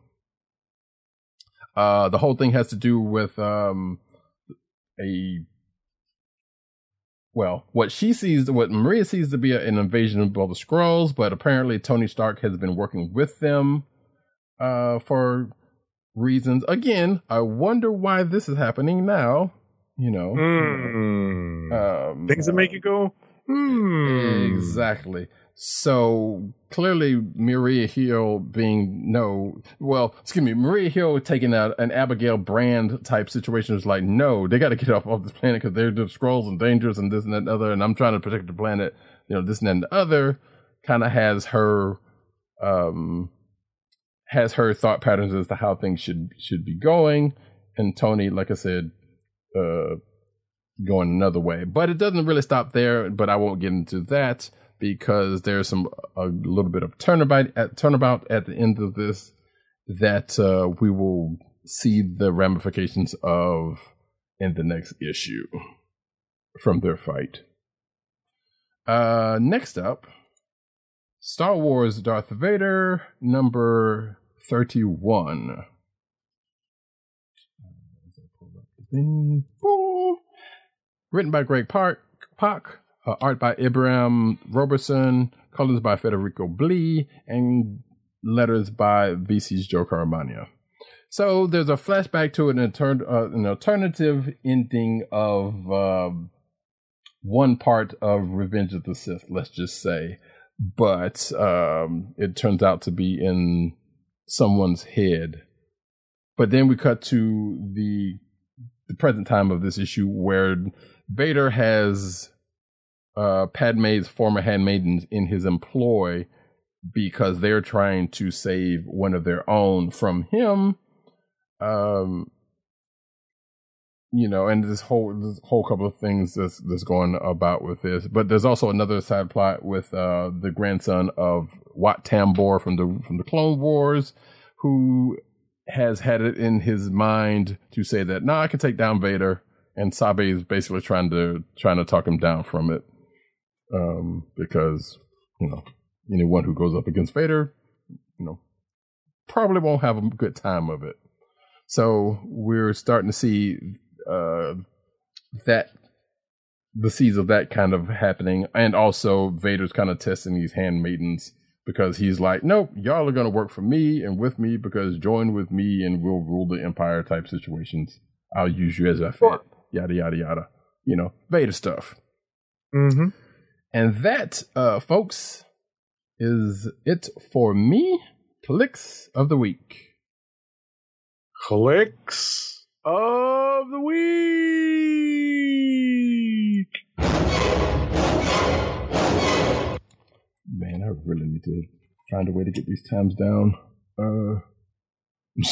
Uh, the whole thing has to do with um, a well, what she sees, what Maria sees to be an invasion of all the Skrulls, but apparently Tony Stark has been working with them uh, for reasons. Again, I wonder why this is happening now. You know, Hmm. um, Things that make you go, hmm. Exactly. So clearly, Maria Hill being no, well, excuse me, Maria Hill taking out an Abigail Brand type situation is like, no, they got to get off of this planet because they're the Skrulls and dangerous and this and that and other, and I'm trying to protect the planet, you know, this and that and the other. Kind of has her, um, has her thought patterns as to how things should should be going, and Tony, like I said, uh, going another way. But it doesn't really stop there. But I won't get into that because there's some a little bit of turnabout at turnabout at the end of this that uh, we will see the ramifications of in the next issue from their fight. Uh, next up, Star Wars Darth Vader number thirty-one. Boom. Written by Greg Pak, uh, art by Ibraim Roberson, colors by Federico Blee, and letters by VC's Joe Caramagna. So there's a flashback to an, uh, an alternative ending of uh, one part of Revenge of the Sith, let's just say, but um, it turns out to be in someone's head. But then we cut to the the present time of this issue where Vader has uh, Padme's former handmaidens in his employ because they're trying to save one of their own from him. Um, you know, and this whole this whole couple of things that's that's going about with this. But there's also another side plot with uh, the grandson of Wat Tambor from the from the Clone Wars, who has had it in his mind to say that, "No, nah, I can take down Vader," and Sabe is basically trying to trying to talk him down from it, um, because you know anyone who goes up against Vader, you know, probably won't have a good time of it. So we're starting to see uh, that the seeds of that kind of happening, and also Vader's kind of testing these handmaidens because he's like, nope, y'all are to work for me and with me because join with me and we'll rule the empire type situations. I'll use you as I fit. Yada yada yada. You know, Vader stuff. Mm-hmm. And that, uh, folks, is it for me. Kliqs of the week. Kliqs of the week. Man, I really need to find a way to get these times down. Uh,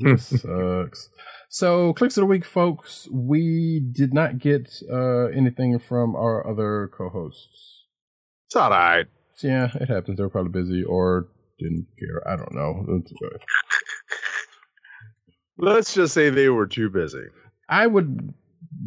this sucks. So, kliqs of the week, folks. We did not get uh, anything from our other co-hosts. It's all right. Yeah, it happens. They were probably busy or didn't care. I don't know. Let's just say they were too busy. I would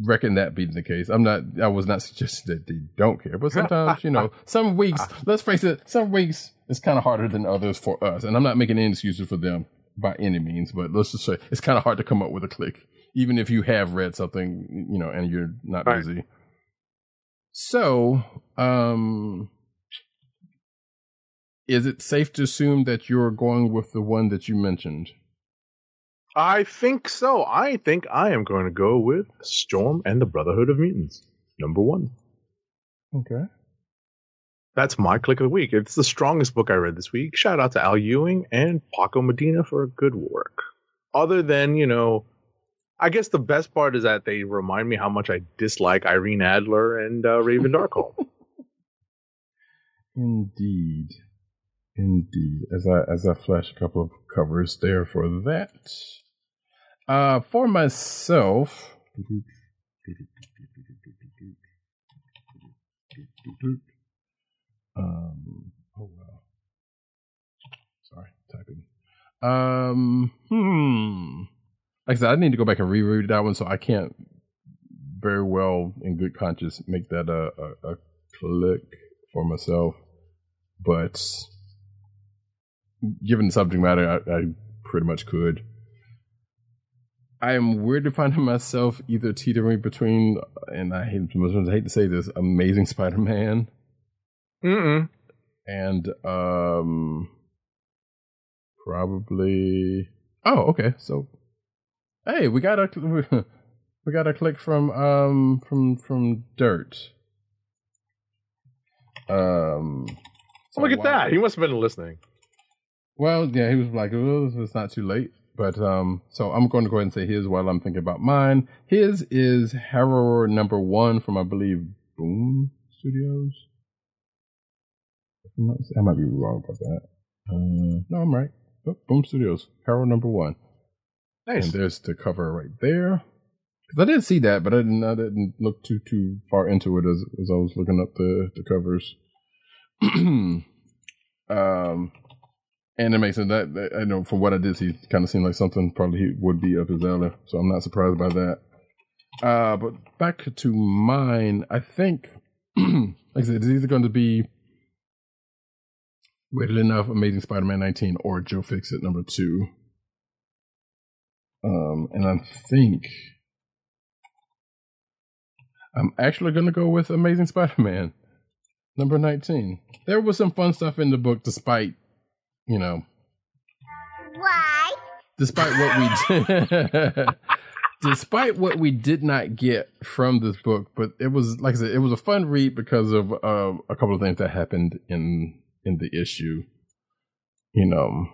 reckon that being the case. I'm not. I was not suggesting that they don't care, but sometimes you know, some weeks. Let's face it. Some weeks it's kind of harder than others for us, and I'm not making any excuses for them by any means. But let's just say it's kind of hard to come up with a kliq, even if you have read something, you know, and you're not Right. busy. So, um, is it safe to assume that you're going with the one that you mentioned? I think so. I think I am going to go with Storm and the Brotherhood of Mutants, number one. Okay. That's my kliq of the week. It's the strongest book I read this week. Shout out to Al Ewing and Paco Medina for good work. Other than, you know, I guess the best part is that they remind me how much I dislike Irene Adler and uh, Raven Darkholme. Indeed. Indeed. As I as I flash a couple of covers there for that. Uh for myself. Um oh wow. Sorry, typing. Um hmm. Like I said, I need to go back and reread that one, so I can't very well in good conscience make that a, a, a kliq for myself. But given the subject matter, I, I pretty much could. I am weirdly finding myself either teetering between, and I hate, I hate to say this, Amazing Spider-Man Mm-mm. and um probably. Oh, okay. So, hey, we got a we got a kliq from um from from Dirt. Um, so Look at why- that. He must have been listening. Well, yeah, he was like, oh, it's not too late. But um, so I'm going to go ahead and say his while I'm thinking about mine. His is Harrower number one from I believe Boom Studios. Not- I might be wrong about that. Uh, no, I'm right. Oh, Boom Studios, Harrow number one. Nice. And there's the cover right there. Because I did see that, but I didn't, I didn't look too too far into it as as I was looking up the the covers. um, and it makes sense that, that I know from what I did see, kind of seemed like something probably he would be up his alley. So I'm not surprised by that. Uh, but back to mine, I think, like I said, it's either going to be weirdly enough, Amazing Spider-Man 19 or Joe Fixit number two. Um, and I think I'm actually going to go with Amazing Spider-Man number 19. There was some fun stuff in the book, despite you know, Why? despite what we did. Despite what we did not get from this book, but it was like I said, it was a fun read because of uh, a couple of things that happened in in the issue. You know,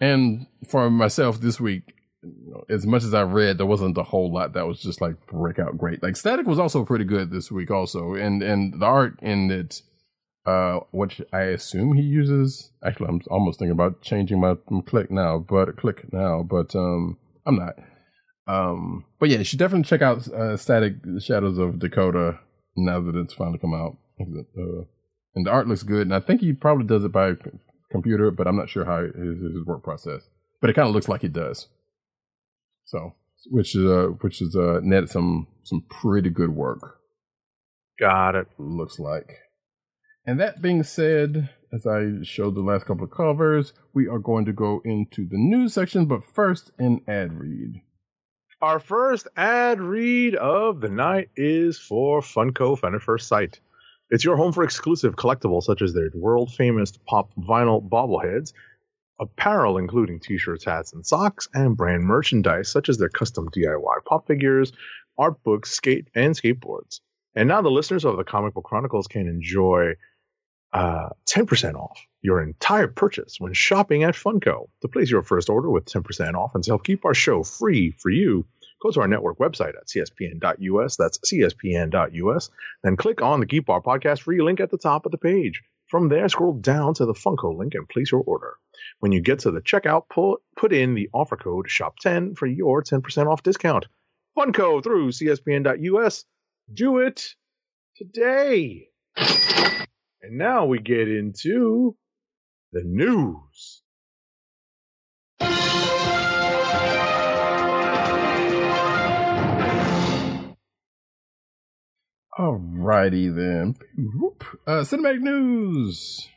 and for myself this week, you know, as much as I read, there wasn't a whole lot that was just like breakout great. Like Static was also pretty good this week, also, and and the art in it, uh, which I assume he uses. Actually, I'm almost thinking about changing my, kliq now, but kliq now, but um, I'm not. Um, but yeah, you should definitely check out uh, Static Shadows of Dakota now that it's finally come out. Uh, and the art looks good, and I think he probably does it by c- computer, but I'm not sure how his, his work process. But it kind of looks like he does. So, which is uh, which is uh, netted some some pretty good work. Got it. Looks like. And that being said, as I showed the last couple of covers, we are going to go into the news section, but first an ad read. Our first ad read of the night is for Funko at First Sight. It's your home for exclusive collectibles such as their world famous pop vinyl bobbleheads, apparel including t shirts, hats, and socks, and brand merchandise such as their custom DIY pop figures, art books, skate, and skateboards. And now the listeners of the Comic Book Chronicles can enjoy uh, 10% off your entire purchase when shopping at Funko. To place your first order with 10% off and to help keep our show free for you, go to our network website at cspn.us. That's cspn.us. Then click on the Geek Bar Podcast free link at the top of the page. From there, scroll down to the Funko link and place your order. When you get to the checkout, put, put in the offer code SHOP10 for your 10% off discount. Funko through cspn.us. Do it today. And now we get into the news. Alrighty then. Uh, cinematic news.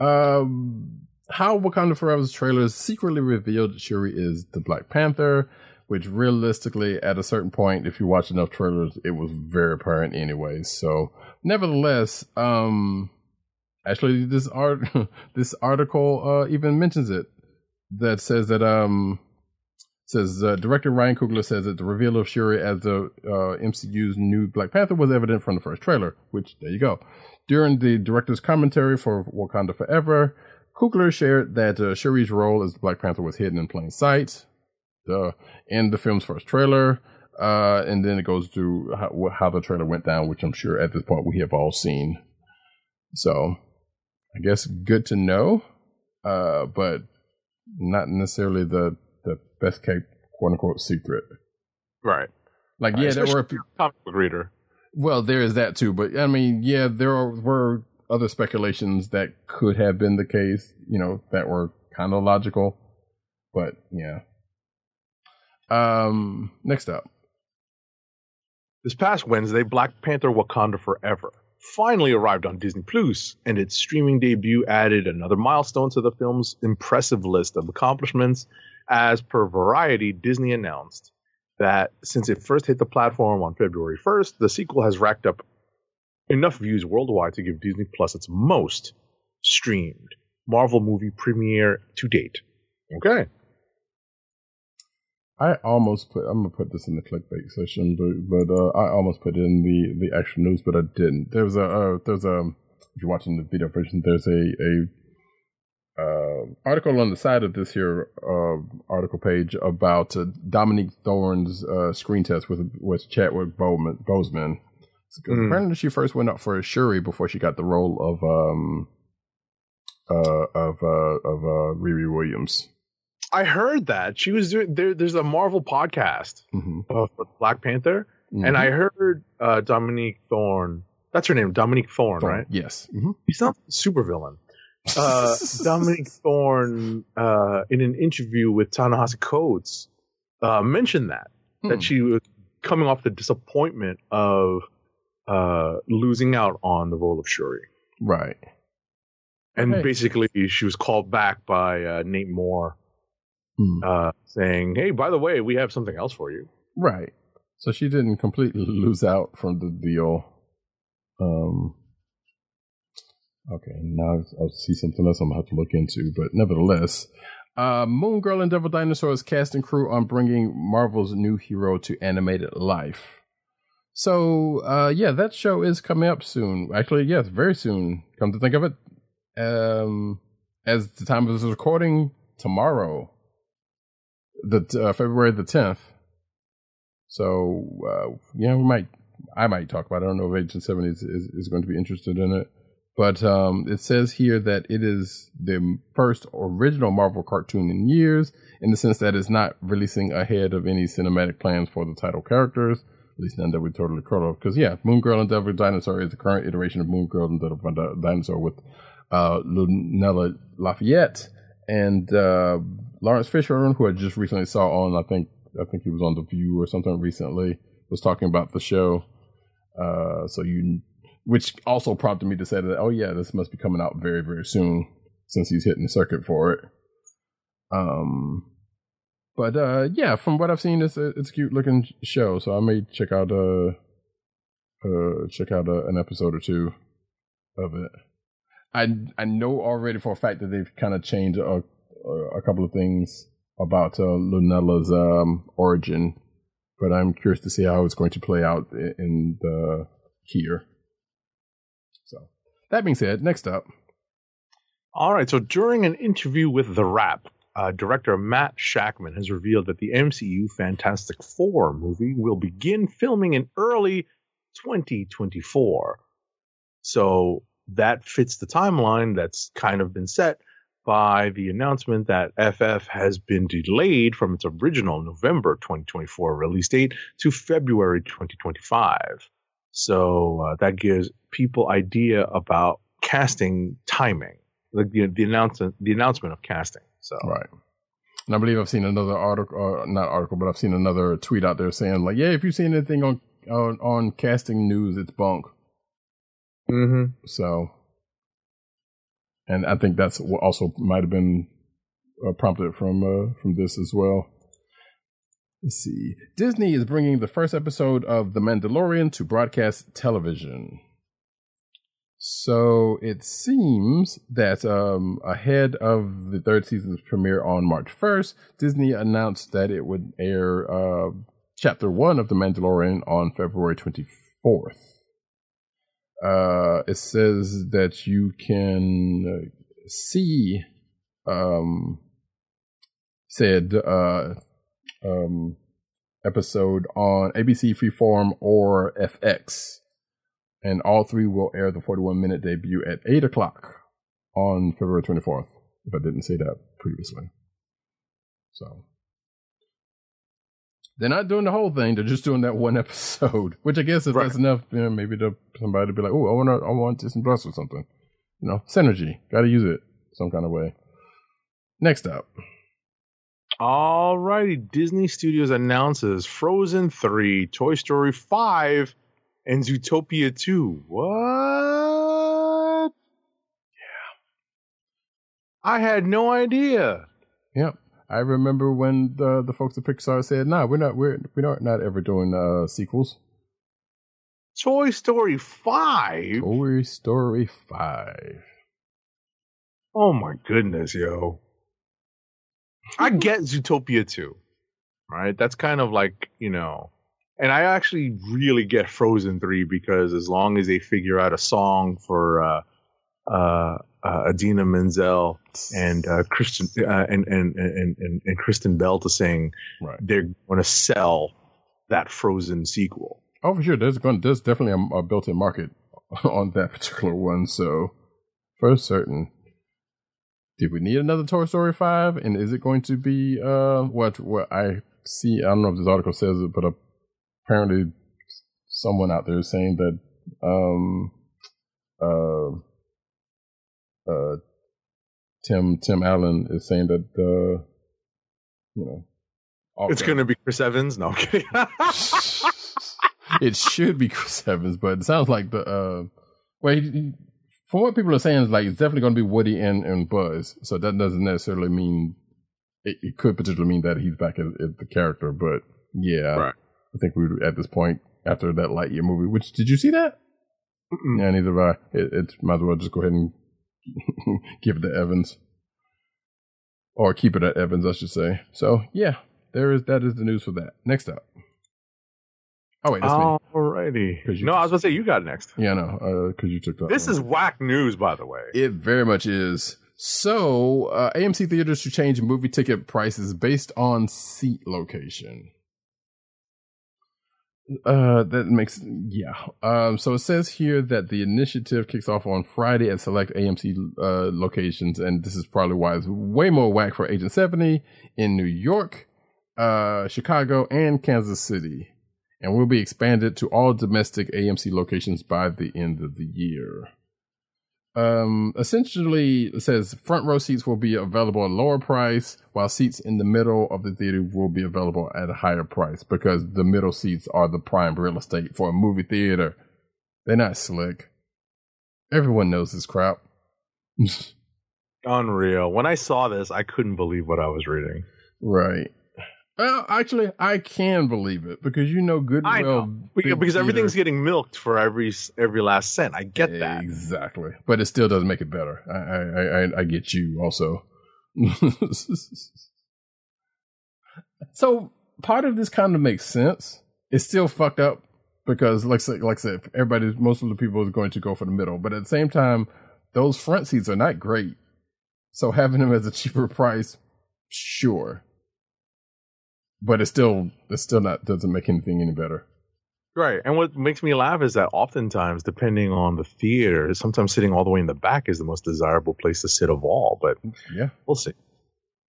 Um, how Wakanda Forever's trailers secretly revealed Shuri is the Black Panther, which realistically, at a certain point, if you watch enough trailers, it was very apparent anyway. So, nevertheless, um, actually, this art, this article, uh, even mentions it. That says that um, says uh, director Ryan Coogler says that the reveal of Shuri as the uh, MCU's new Black Panther was evident from the first trailer. Which there you go. During the director's commentary for Wakanda Forever, Coogler shared that uh, Shuri's role as Black Panther was hidden in plain sight. Duh. In the film's first trailer, uh, and then it goes through how, how the trailer went down, which I'm sure at this point we have all seen. So, I guess good to know, uh, but not necessarily the the best kept quote unquote secret. Right. Like, yeah, there were comic book reader. well, there is that too, but I mean, yeah, there are, were other speculations that could have been the case, you know, that were kind of logical, but yeah. Um, next up, This past Wednesday, Black Panther Wakanda Forever finally arrived on Disney Plus, and its streaming debut added another milestone to the film's impressive list of accomplishments. As per Variety, Disney announced that since it first hit the platform on February 1st, the sequel has racked up enough views worldwide to give Disney Plus its most streamed Marvel movie premiere to date. Okay. I almost put I'm gonna put this in the clickbait session, but but uh, I almost put it in the the actual news, but I didn't. There's a uh, there's a if you're watching the video version, there's a a uh, article on the side of this here uh, article page about uh, Dominique Thorne's uh, screen test with with Chadwick Boseman. Mhm. apparently she first went up for a Shuri before she got the role of um uh of uh of uh Riri Williams. I heard that she was doing there. There's a Marvel podcast hmm of Black Panther, and I heard uh, Dominique Thorne. That's her name, Dominique Thorne, right? Yes. hmm He sounds like a super villain. Uh, Dominique Thorne, uh, in an interview with Ta-Nehisi Coates, uh, mentioned that Hmm. that she was coming off the disappointment of uh, losing out on the role of Shuri, Right. and Okay. basically she was called back by uh, Nate Moore Hmm. uh, saying, "Hey, by the way, we have something else for you." Right. So she didn't completely lose out from the deal. Um. Okay, now I see something else I'm gonna have to look into, but nevertheless, uh, Moon Girl and Devil Dinosaur is casting crew on bringing Marvel's new hero to animated life. So, uh, yeah, that show is coming up soon. Actually, yes, very soon. Come to think of it, um, as the time of this recording, tomorrow, the uh, February the tenth. So, uh, yeah, we might, I might talk about. it. I don't know if Agent Seven is, is is going to be interested in it, but um, it says here that it is the first original Marvel cartoon in years, in the sense that it's not releasing ahead of any cinematic plans for the title characters. At least none that we totally caught of. Because yeah, Moon Girl and Devil Dinosaur is the current iteration of Moon Girl and Devil Di- Dinosaur with uh, Lunella Lafayette and uh, Laurence Fishburne, who I just recently saw on, I think, I think he was on The View or something recently, was talking about the show. Uh, so you, which also prompted me to say that, oh yeah, this must be coming out very, very soon since he's hitting the circuit for it. Um, but uh, yeah, from what I've seen, it's a it's a cute looking show. So I may check out uh, uh check out uh, an episode or two of it. I I know already for a fact that they've kind of changed a a couple of things about uh, Lunella's um, origin, but I'm curious to see how it's going to play out in, the here. So that being said, next up, All right. So during an interview with The Wrap, uh, director Matt Shakman has revealed that the MCU Fantastic Four movie will begin filming in early 2024. So that fits the timeline that's kind of been set by the announcement that FF has been delayed from its original November 2024 release date to February 2025. So uh, that gives people idea about casting timing, like the, the announcement, the announcement of casting. So right. And I believe I've seen another article, or not article, but I've seen another tweet out there saying like, yeah, if you've seen anything on on, on casting news, it's bunk. Mm-hmm. So, and I think that's also might have been uh, prompted from uh, from this as well. Let's see. Disney is bringing the first episode of The Mandalorian to broadcast television. So it seems that um, ahead of the third season's premiere on March 1st, Disney announced that it would air uh, chapter one of The Mandalorian on February 24th. Uh, it says that you can uh, see um, said uh, um, episode on ABC Freeform or FX and all three will air the 41 minute debut at 8 o'clock on February 24th, if I didn't say that previously. So. They're not doing the whole thing, they're just doing that one episode, which I guess if Right. that's enough, you know, maybe to somebody to be like, oh, I want I want Disney Plus or something. You know, synergy. Got to use it some kind of way. Next up. Alrighty, Disney Studios announces Frozen 3, Toy Story 5, and Zootopia 2. What? Yeah. I had no idea. Yep. I remember when the the folks at Pixar said, "No, nah, we're not we're we're not, not ever doing uh sequels." Toy Story 5? Toy Story Five. Oh my goodness, yo. I get Zootopia 2. Right? That's kind of like, you know, and I actually really get Frozen 3 because as long as they figure out a song for uh uh, uh Idina Menzel and uh Kristen uh, and, and, and and and Kristen Bell to sing, Right. they're going to sell that Frozen sequel. Oh, for sure. There's going there's definitely a, a built-in market on that particular one. So for certain. Did we need another Toy Story Five? And is it going to be uh what what I see? I don't know if this article says it, but apparently someone out there is saying that um uh uh Tim Tim Allen is saying that uh you know It's going to be Chris Evans. No, I'm kidding. it should be Chris Evans, but it sounds like the uh, well, he, he- from what people are saying, is like it's definitely going to be Woody and, and Buzz. So that doesn't necessarily mean it, it could potentially mean that he's back as, as the character. But yeah, Right. I think we would at this point after that Lightyear movie. Which did you see that? Mm-mm. Yeah, neither have I. It, it might as well just go ahead and give it to Evans, or keep it at Evans, I should say. So yeah, there is that is the news for that. Next up. Oh wait, that's me. Alrighty. 'Cause you No, I was gonna say you got next. Yeah, no, because you took that. This one. is whack news, by the way. It very much is. So, uh, AMC theaters should change movie ticket prices based on seat location. Uh, that makes yeah. Um, so it says here that the initiative kicks off on Friday at select AMC uh, locations, and this is probably why it's way more whack for Agent Seventy in New York, uh, Chicago, and Kansas City, and will be expanded to all domestic AMC locations by the end of the year um essentially it says front row seats will be available at a lower price while seats in the middle of the theater will be available at a higher price because the middle seats are the prime real estate for a movie theater they're not slick everyone knows this crap Unreal. When I saw this, I couldn't believe what I was reading. right well actually i can believe it because you know good and I well know. Because, big everything's getting milked for every every last cent. I get that. exactly. But it still doesn't make it better. I i i, I get you also. So part of this kind of makes sense. It's still fucked up because like I said- like I said everybody most of the people is going to go for the middle. But at the same time those front seats are not great. So having them as a cheaper price sure but it's still it's still not doesn't make anything any better Right. And what makes me laugh is that oftentimes, depending on the theater, sometimes sitting all the way in the back is the most desirable place to sit of all. But yeah we'll see.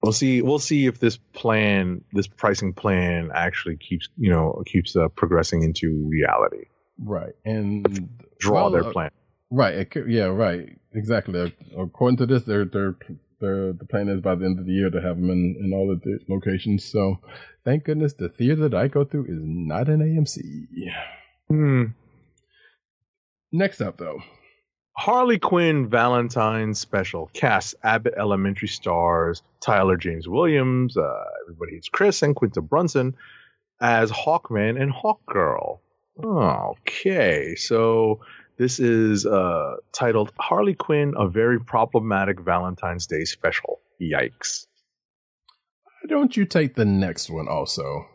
We'll see. We'll see if this plan, this pricing plan, actually keeps you know keeps uh, progressing into reality. right and Draw well, their uh, plan. Right. Yeah. Right. Exactly. According to this, they're they're they're the plan is by the end of the year to have them in in all of the locations. So, thank goodness the theater that I go through is not an AMC. Hmm. Next up, though, Harley Quinn Valentine's special cast Abbott Elementary stars Tyler James Williams, uh, everybody hates Chris, and Quinta Brunson as Hawkman and Hawkgirl. Oh, okay, so this is uh, titled Harley Quinn: A Very Problematic Valentine's Day Special. Yikes! why don't you take the next one also?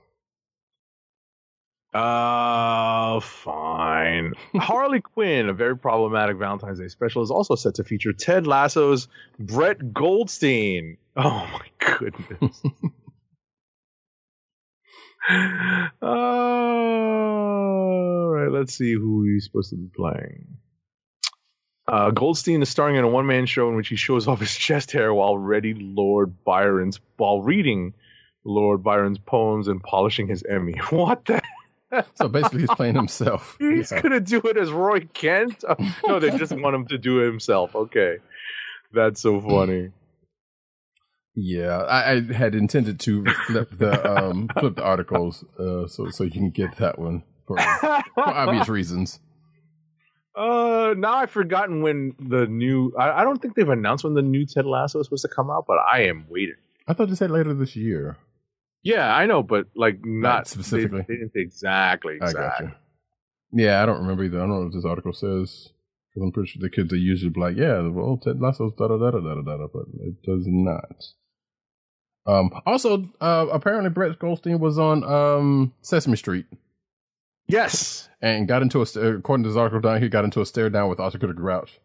Uh, fine. Harley Quinn, a very problematic Valentine's Day special, is also set to feature Ted Lasso's Brett Goldstein. Oh my goodness. All right, let's see who he's supposed to be playing. Uh, Goldstein is starring in a one-man show in which he shows off his chest hair while reading Lord Byron's while reading Lord Byron's poems and polishing his Emmy. What the So basically, he's playing himself. He's Yeah. gonna do it as Roy Kent. Oh, no, they just want him to do it himself. Okay, that's so funny. Yeah, I, I had intended to flip the um flip the articles uh so so you can get that one for, for obvious reasons. uh, now I've forgotten when the new. I, I don't think they've announced when the new Ted Lasso is supposed to come out, but I am waiting. I thought they said later this year. Yeah, I know, but like not specifically. They, they didn't say exactly. I exactly. got you. Yeah, I don't remember either. I don't know what this article says because I'm pretty sure the kids are usually like, yeah, well, Ted Lasso's da da da da da da, but it does not. Um. Also, uh, apparently Brett Goldstein was on um Sesame Street Yes. and got into a according to this article down here, got into a stare down with Oscar the Grouch.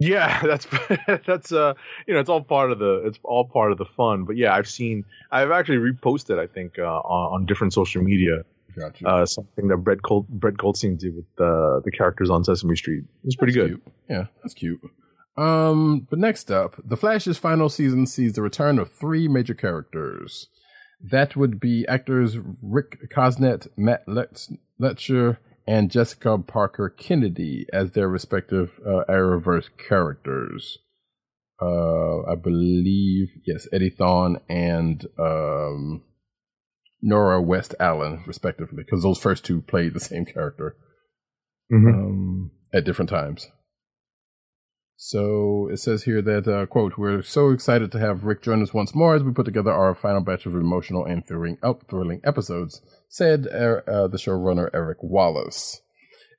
Yeah, that's that's uh you know it's all part of the it's all part of the fun. But yeah, I've seen I've actually reposted I think uh, on, on different social media Got you. uh, something that Brett Gold, Brett Goldstein did with the the characters on Sesame Street. It's pretty That's good. cute. Yeah, that's cute. Um, but next up, The Flash's final season sees the return of three major characters. That would be actors Rick Cosnett, Matt Letscher, and Jessica Parker Kennedy as their respective uh, Arrowverse characters. Uh, I believe yes, Eddie Thawne and um, Nora West Allen, respectively, because those first two played the same character Mhm. um, at different times. So it says here that, uh, quote, we're so excited to have Rick join us once more as we put together our final batch of emotional and thrilling, oh, thrilling episodes, said uh, uh, the showrunner Eric Wallace.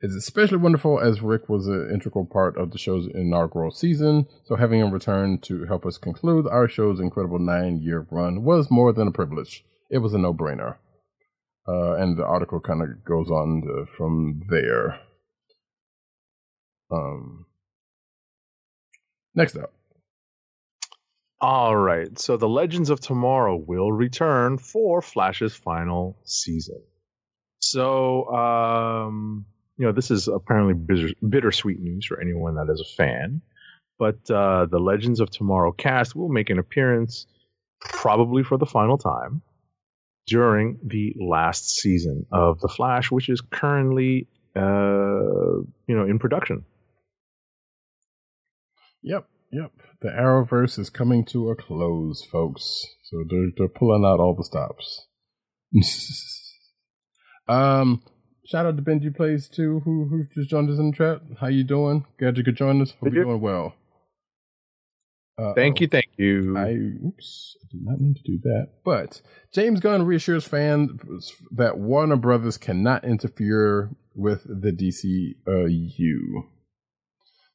It's especially wonderful as Rick was an integral part of the show's inaugural season, so having him return to help us conclude our show's incredible nine year run was more than a privilege. It was a no brainer. Uh, and the article kind of goes on to, from there. Um, next up. All right. So the Legends of Tomorrow will return for Flash's final season. So, um, you know, this is apparently bitter, bittersweet news for anyone that is a fan. But uh, the Legends of Tomorrow cast will make an appearance, probably for the final time, during the last season of The Flash, which is currently, uh, you know, in production. Yep, yep. The Arrowverse is coming to a close, folks. So they're they're pulling out all the stops. um, shout out to Benji Plays too, who who just joined us in the chat. How you doing? Glad you could join us. Hope you're doing well. Uh, Thank you, thank you. I oops, I did not mean to do that. But James Gunn reassures fans that Warner Brothers cannot interfere with the DCU.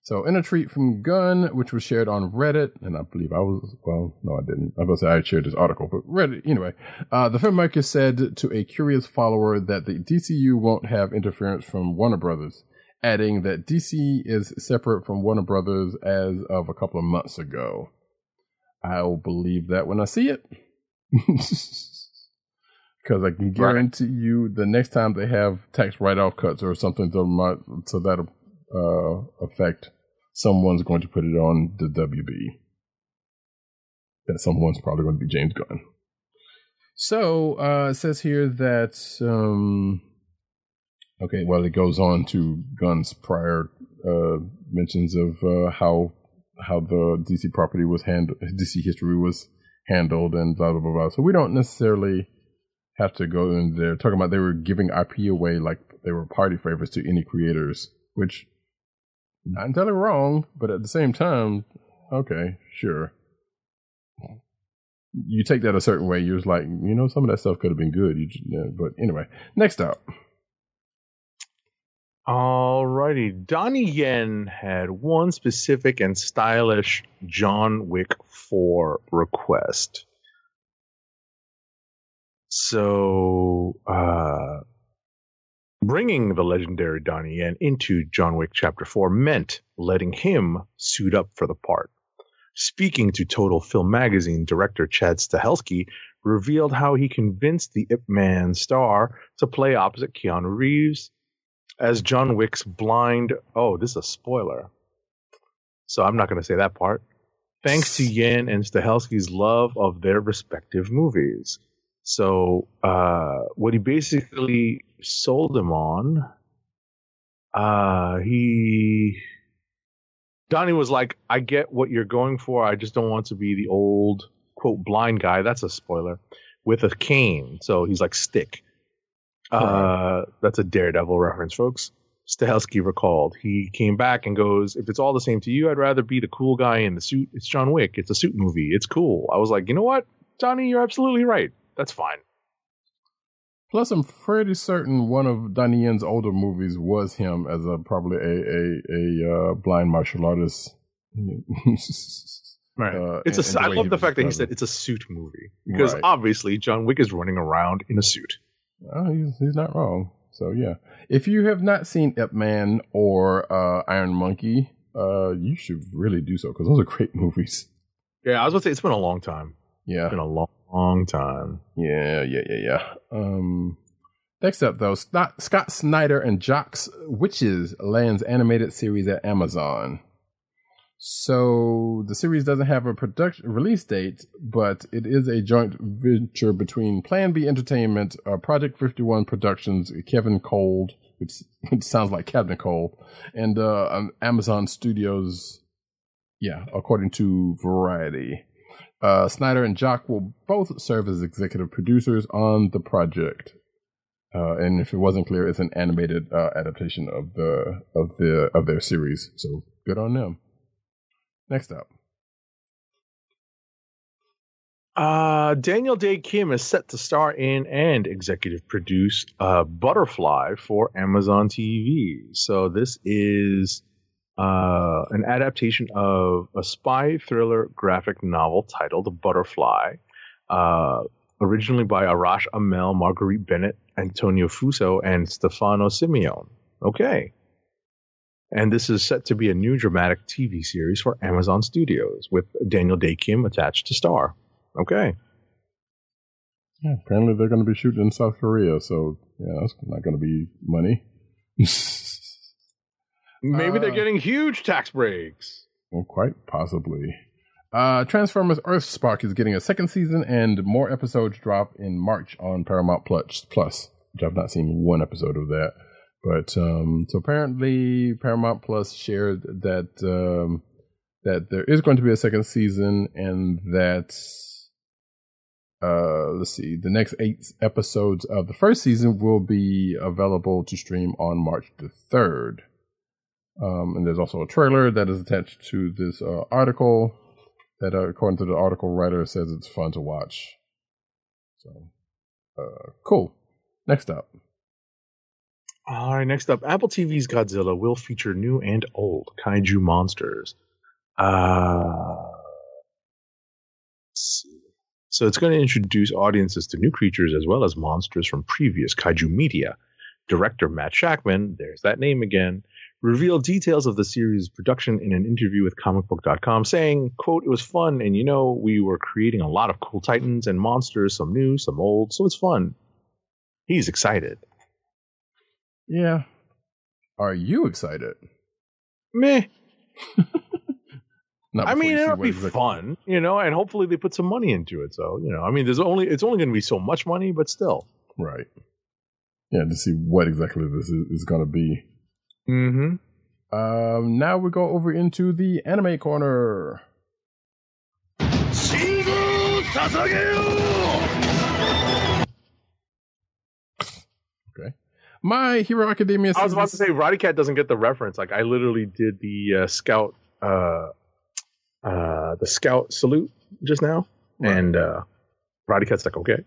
So, in a tweet from Gunn, which was shared on Reddit, and I believe I was, well, no, I didn't. I was going to say I shared this article, but Reddit, anyway. Uh, the filmmaker said to a curious follower that the DCU won't have interference from Warner Brothers, adding that DC is separate from Warner Brothers as of a couple of months ago. I'll believe that when I see it. Because I can guarantee you the next time they have tax write off cuts or something to, my, to that uh, effect, someone's going to put it on the WB. That someone's probably going to be James Gunn. So uh, it says here that um, okay, well, it goes on to Gunn's prior uh, mentions of uh, how how the DC property was handled, DC history was handled, and blah blah blah. blah. So we don't necessarily have to go in there talking about they were giving IP away like they were party favors to any creators, which not entirely wrong, but at the same time, okay, sure. You take that a certain way, you're just like, you know, some of that stuff could have been good. You, but anyway, next up. Alrighty. Donnie Yen had one specific and stylish John Wick 4 request. So, uh, bringing the legendary Donnie Yen into John Wick Chapter 4 meant letting him suit up for the part. Speaking to Total Film Magazine, director Chad Stahelski revealed how he convinced the Ip Man star to play opposite Keanu Reeves as John Wick's blind. Oh, this is a spoiler. So I'm not going to say that part. Thanks to Yen and Stahelski's love of their respective movies. So uh, what he basically sold him on, uh, he Donnie was like, "I get what you're going for. I just don't want to be the old quote blind guy. That's a spoiler with a cane. So he's like stick. Uh, that's a Daredevil reference, folks. Stahelski recalled. He came back and goes, "If it's all the same to you, I'd rather be the cool guy in the suit. It's John Wick. It's a suit movie. It's cool." I was like, "You know what, Johnny? You're absolutely right. That's fine." Plus, I'm pretty certain one of Donnie Yen's older movies was him as a probably a a, a uh, blind martial artist. Right. Uh, it's and- a. and I love the fact that he said it's a suit movie because Right. obviously John Wick is running around in a suit. Oh, he's, he's not wrong. So yeah, if you have not seen Ip Man or uh, Iron Monkey, uh, you should really do so because those are great movies. Yeah, I was going to say it's been a long time. Yeah, It's been a long, long time. yeah, yeah, yeah, yeah. Um, next up though, Scott, Scott Snyder and Jock's Witches lands animated series at Amazon. So the series doesn't have a production release date, but it is a joint venture between Plan B Entertainment, uh, Project Fifty One Productions, Kevin Cold, which, which sounds like Kevin Cold, and uh, um, Amazon Studios. Yeah, according to Variety, uh, Snyder and Jock will both serve as executive producers on the project. Uh, and if it wasn't clear, it's an animated uh, adaptation of the of the of their series. So good on them. Next up. Uh, Daniel Dae Kim is set to star in and executive produce uh, Butterfly for Amazon TV. So this is uh, an adaptation of a spy thriller graphic novel titled Butterfly, uh, originally by Arash Amel, Marguerite Bennett, Antonio Fuso, and Stefano Simeone. Okay. And this is set to be a new dramatic TV series for Amazon Studios with Daniel Dae Kim attached to star. Okay. Yeah, apparently they're going to be shooting in South Korea, so yeah, that's not going to be money. Maybe they're Uh, getting huge tax breaks. Well, quite possibly. Uh, Transformers Earthspark is getting a second season, and more episodes drop in March on Paramount Plus. Plus, which I've not seen one episode of that. But um, so apparently, Paramount Plus shared that um, that there is going to be a second season, and that uh, let's see, the next eight episodes of the first season will be available to stream on March the third. Um, and there's also a trailer that is attached to this uh, article that, uh, according to the article writer, says it's fun to watch. So, uh, cool. Next up. All right, next up, Apple TV's Godzilla will feature new and old kaiju monsters. Uh. So it's going to introduce audiences to new creatures as well as monsters from previous kaiju media. Director Matt Shakman, there's that name again, revealed details of the series' production in an interview with comicbook.com saying, quote, it was fun and you know, we were creating a lot of cool titans and monsters, some new, some old, so it's fun. He's excited. Yeah. Are you excited? Meh. I mean, it'll be fun, you know, and hopefully they put some money into it. So, you know, I mean, there's only it's only going to be so much money, but still. Right. Yeah, to see what exactly this is, is going to be. Mm-hmm. Um, now we go over into the anime corner. Okay. My Hero Academia. I was about to say, Roddykat doesn't get the reference. Like, I literally did the uh, scout, uh, uh, the scout salute just now, Right. and uh, Roddykat's like, okay.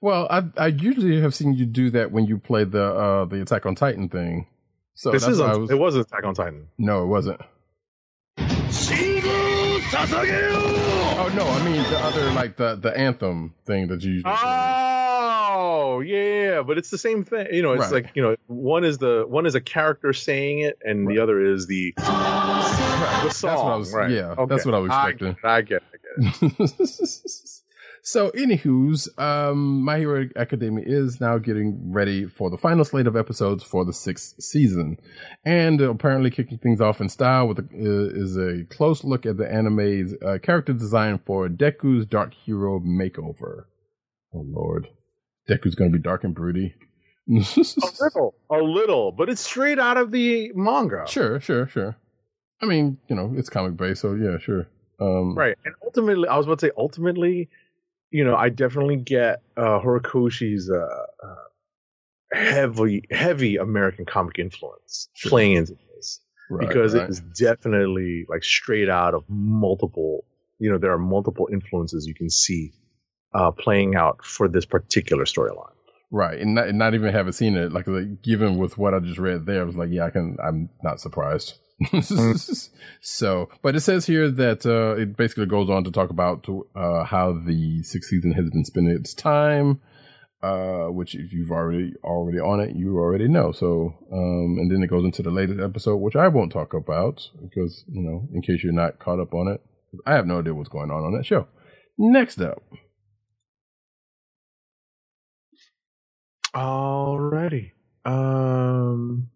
Well, I I usually have seen you do that when you play the uh the Attack on Titan thing. So this is why I was, it was Attack on Titan. no, it wasn't. Oh no, I mean the other like the the anthem thing that you. Oh yeah, but it's the same thing. You know, it's Right. like you know, one is the one is a character saying it, and the other is the the That's what I was. right. Yeah, Okay. that's what I was expecting. I get, it, I get it. so, anywho's, um, My Hero Academia is now getting ready for the final slate of episodes for the sixth season, and apparently kicking things off in style with a, is a close look at the anime's uh, character design for Deku's Dark Hero makeover. Oh Lord, Deku's going to be dark and broody. a little, a little, but it's straight out of the manga. Sure, sure, sure. I mean, you know, it's comic based, so yeah, sure. Um, Right. And ultimately, I was about to say, ultimately, you know, I definitely get uh, Horikoshi's uh, uh, heavy, heavy American comic influence Sure. playing into this right, because right. it is definitely like straight out of multiple, you know, there are multiple influences you can see uh, playing out for this particular storyline. Right, and not, and not even having seen it, like, like given with what I just read there, I was like, yeah, I can. I'm not surprised. so, but it says here that uh, it basically goes on to talk about uh, how the sixth season has been spending its time, uh, which if you've already already on it, you already know. So, um, and then it goes into the latest episode, which I won't talk about because you know, in case you're not caught up on it, I have no idea what's going on on that show. Next up. Alrighty. Um,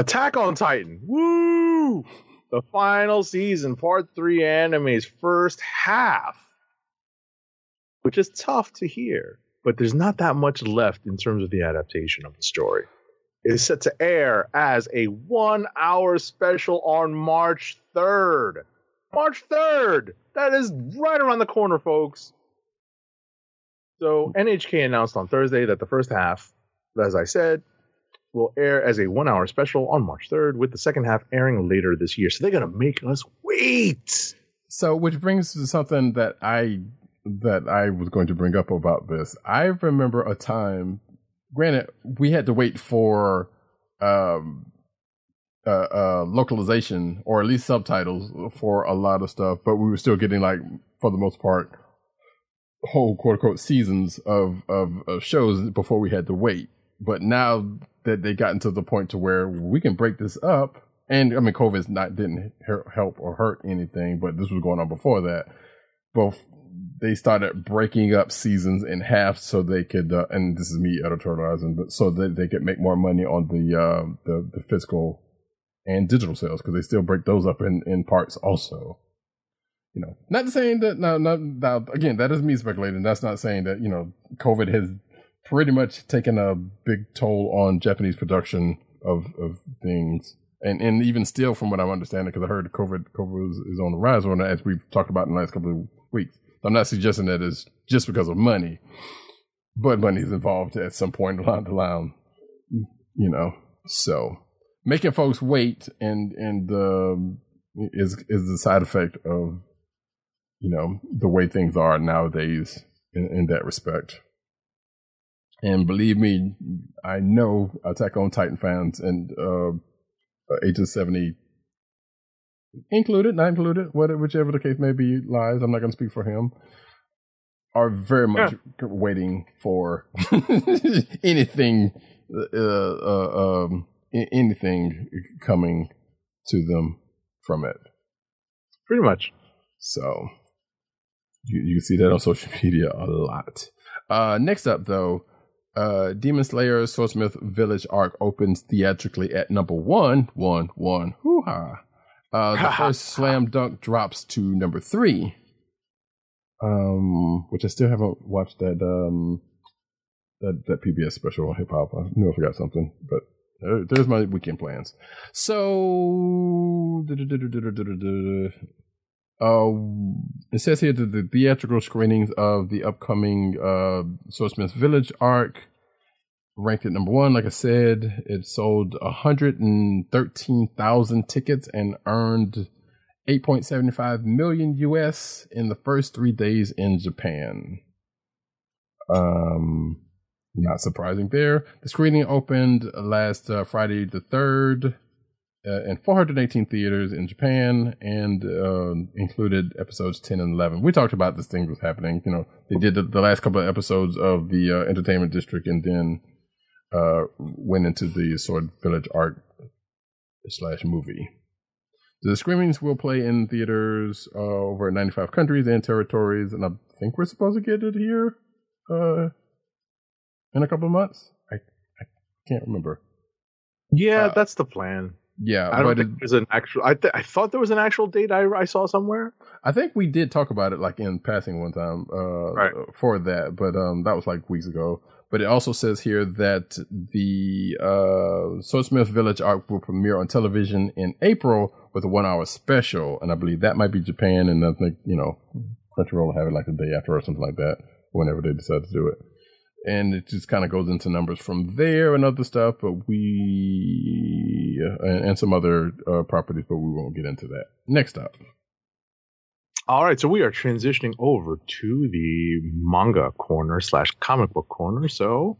Attack on Titan. Woo! The final season, part three anime's first half, which is tough to hear, but there's not that much left in terms of the adaptation of the story. It is set to air as a one hour special on March 3rd. March 3rd! That is right around the corner, folks. So NHK announced on Thursday that the first half, as I said, will air as a one-hour special on March 3rd, with the second half airing later this year. So they're gonna make us wait. So, which brings to something that I that I was going to bring up about this. I remember a time. Granted, we had to wait for um, uh, uh, localization or at least subtitles for a lot of stuff, but we were still getting like, for the most part, whole quote unquote seasons of, of of shows before we had to wait. But now that they gotten to the point to where we can break this up, and I mean, COVID's not didn't help or hurt anything, but this was going on before that. Both they started breaking up seasons in half so they could, uh, and this is me editorializing, but so that they could make more money on the uh, the, the physical and digital sales because they still break those up in in parts also. You know, not saying that no, no, now again, that is me speculating. That's not saying that you know COVID has pretty much taken a big toll on Japanese production of of things, and and even still, from what I'm understanding, because I heard COVID COVID is, is on the rise, or as we've talked about in the last couple of weeks. I'm not suggesting that it's just because of money, but money is involved at some point along the line, you know. So making folks wait and and um, is is the side effect of you know the way things are nowadays in, in that respect. And believe me, I know Attack on Titan fans and uh, Agent Seventy included, not included, whatever, whichever the case may be, lies. I'm not going to speak for him. Are very much waiting for anything, uh, uh, um, anything coming to them from it. Pretty much. So you you see that on social media a lot. Uh, next up, though, uh, Demon Slayer Swordsmith Village arc opens theatrically at number one, one, one. Hoo ha! Uh, the first slam dunk drops to number three. Um, which I still haven't watched that um that that PBS special on hip hop. I knew I forgot something, but there, there's my weekend plans. So. Uh, it says here that the theatrical screenings of the upcoming uh, Swordsmith Village arc ranked at number one. Like I said, it sold 113,000 tickets and earned 8.75 million US in the first three days in Japan. Um, not surprising there. The screening opened last uh, Friday the 3rd uh, in 418 theaters in Japan and uh, included episodes 10 and 11. We talked about this thing was happening. You know, they did the, the last couple of episodes of the uh, Entertainment District and then uh, went into the Sword Village arc slash movie. The screenings will play in theaters uh, over 95 countries and territories, and I think we're supposed to get it here uh, in a couple of months. I, I can't remember. Yeah, that's the plan. Yeah, I don't but think it, there's an actual. I th- I thought there was an actual date I I saw somewhere. I think we did talk about it like in passing one time uh, Right. for that, but um, that was like weeks ago. But it also says here that the uh, Swordsmith Village arc will premiere on television in April with a one-hour special, and I believe that might be Japan, and I think you know Crunchyroll will have it like the day after or something like that, whenever they decide to do it. And it just kind of goes into numbers from there and other stuff, but we and, and some other uh, properties, but we won't get into that. Next up. All right, so we are transitioning over to the manga corner slash comic book corner. So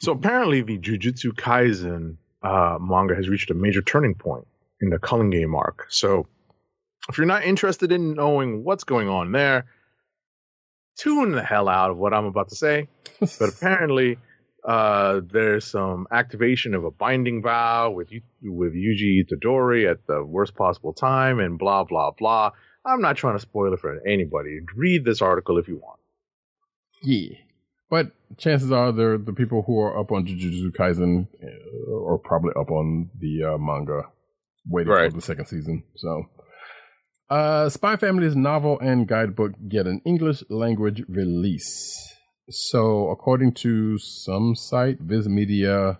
So apparently, the Jujutsu Kaisen uh, manga has reached a major turning point in the Culling Game arc. So, if you're not interested in knowing what's going on there, tune the hell out of what I'm about to say. But apparently, uh, there's some activation of a binding vow with with Yuji Itadori at the worst possible time, and blah blah blah. I'm not trying to spoil it for anybody. Read this article if you want. Yeah. But chances are the the people who are up on Jujutsu Kaisen uh, are probably up on the uh, manga, waiting Right. for the second season. So, uh, Spy Family's novel and guidebook get an English language release. So, according to some site, Viz Media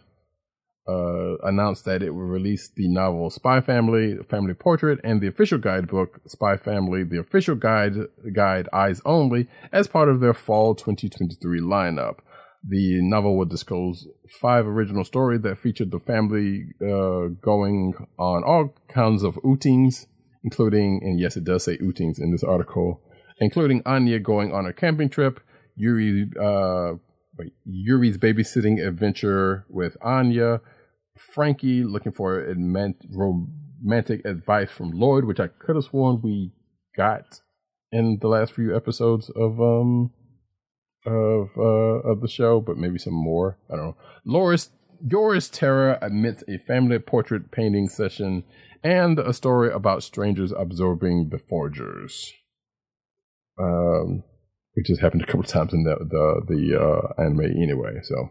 uh, announced that it will release the novel Spy Family, Family Portrait, and the official guidebook Spy Family, the official guide guide Eyes Only, as part of their fall 2023 lineup. The novel would disclose five original stories that featured the family uh, going on all kinds of outings, including, and yes, it does say outings in this article, including Anya going on a camping trip, Yuri, uh, Yuri's babysitting adventure with Anya, Frankie looking for romantic advice from Lloyd, which I could have sworn we got in the last few episodes of um of uh of the show, but maybe some more. I don't know. Loris Yoris Terra admits a family portrait painting session and a story about strangers absorbing the forgers. Um, which has happened a couple times in the the the uh, anime anyway. So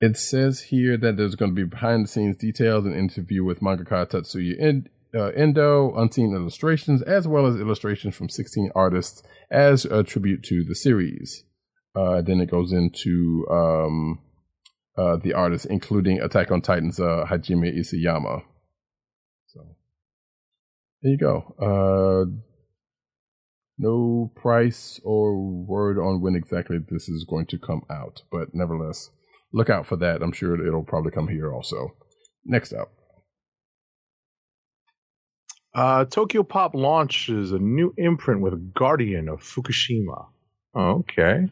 it says here that there's going to be behind the scenes details, an interview with mangaka Tatsuya End, uh, Endo, unseen illustrations, as well as illustrations from 16 artists as a tribute to the series. Uh, then it goes into um, uh, the artists, including Attack on Titan's uh, Hajime Isayama. So there you go. Uh, no price or word on when exactly this is going to come out, but nevertheless, look out for that. I'm sure it'll probably come here also. Next up. Uh, Tokyopop launches a new imprint with Guardian of Fukushima. Okay.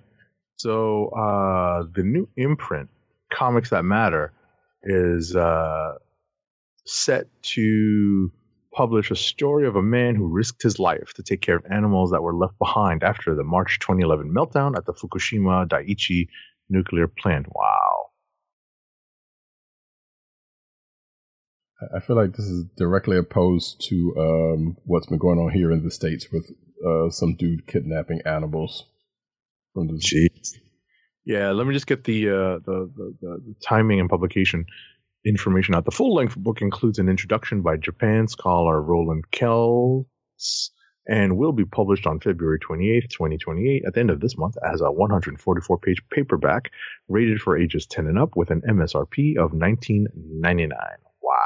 So uh, the new imprint, Comics That Matter, is uh, set to publish a story of a man who risked his life to take care of animals that were left behind after the March 2011 meltdown at the Fukushima Daiichi nuclear plant. Wow. I feel like this is directly opposed to um, what's been going on here in the states with uh, some dude kidnapping animals. Jeez. Yeah, let me just get the, uh, the, the, the timing and publication information out. The full length book includes an introduction by Japan scholar Roland Kelts and will be published on February 28th, 2028, at the end of this month, as a 144 page paperback rated for ages 10 and up with an MSRP of 19.99. Wow.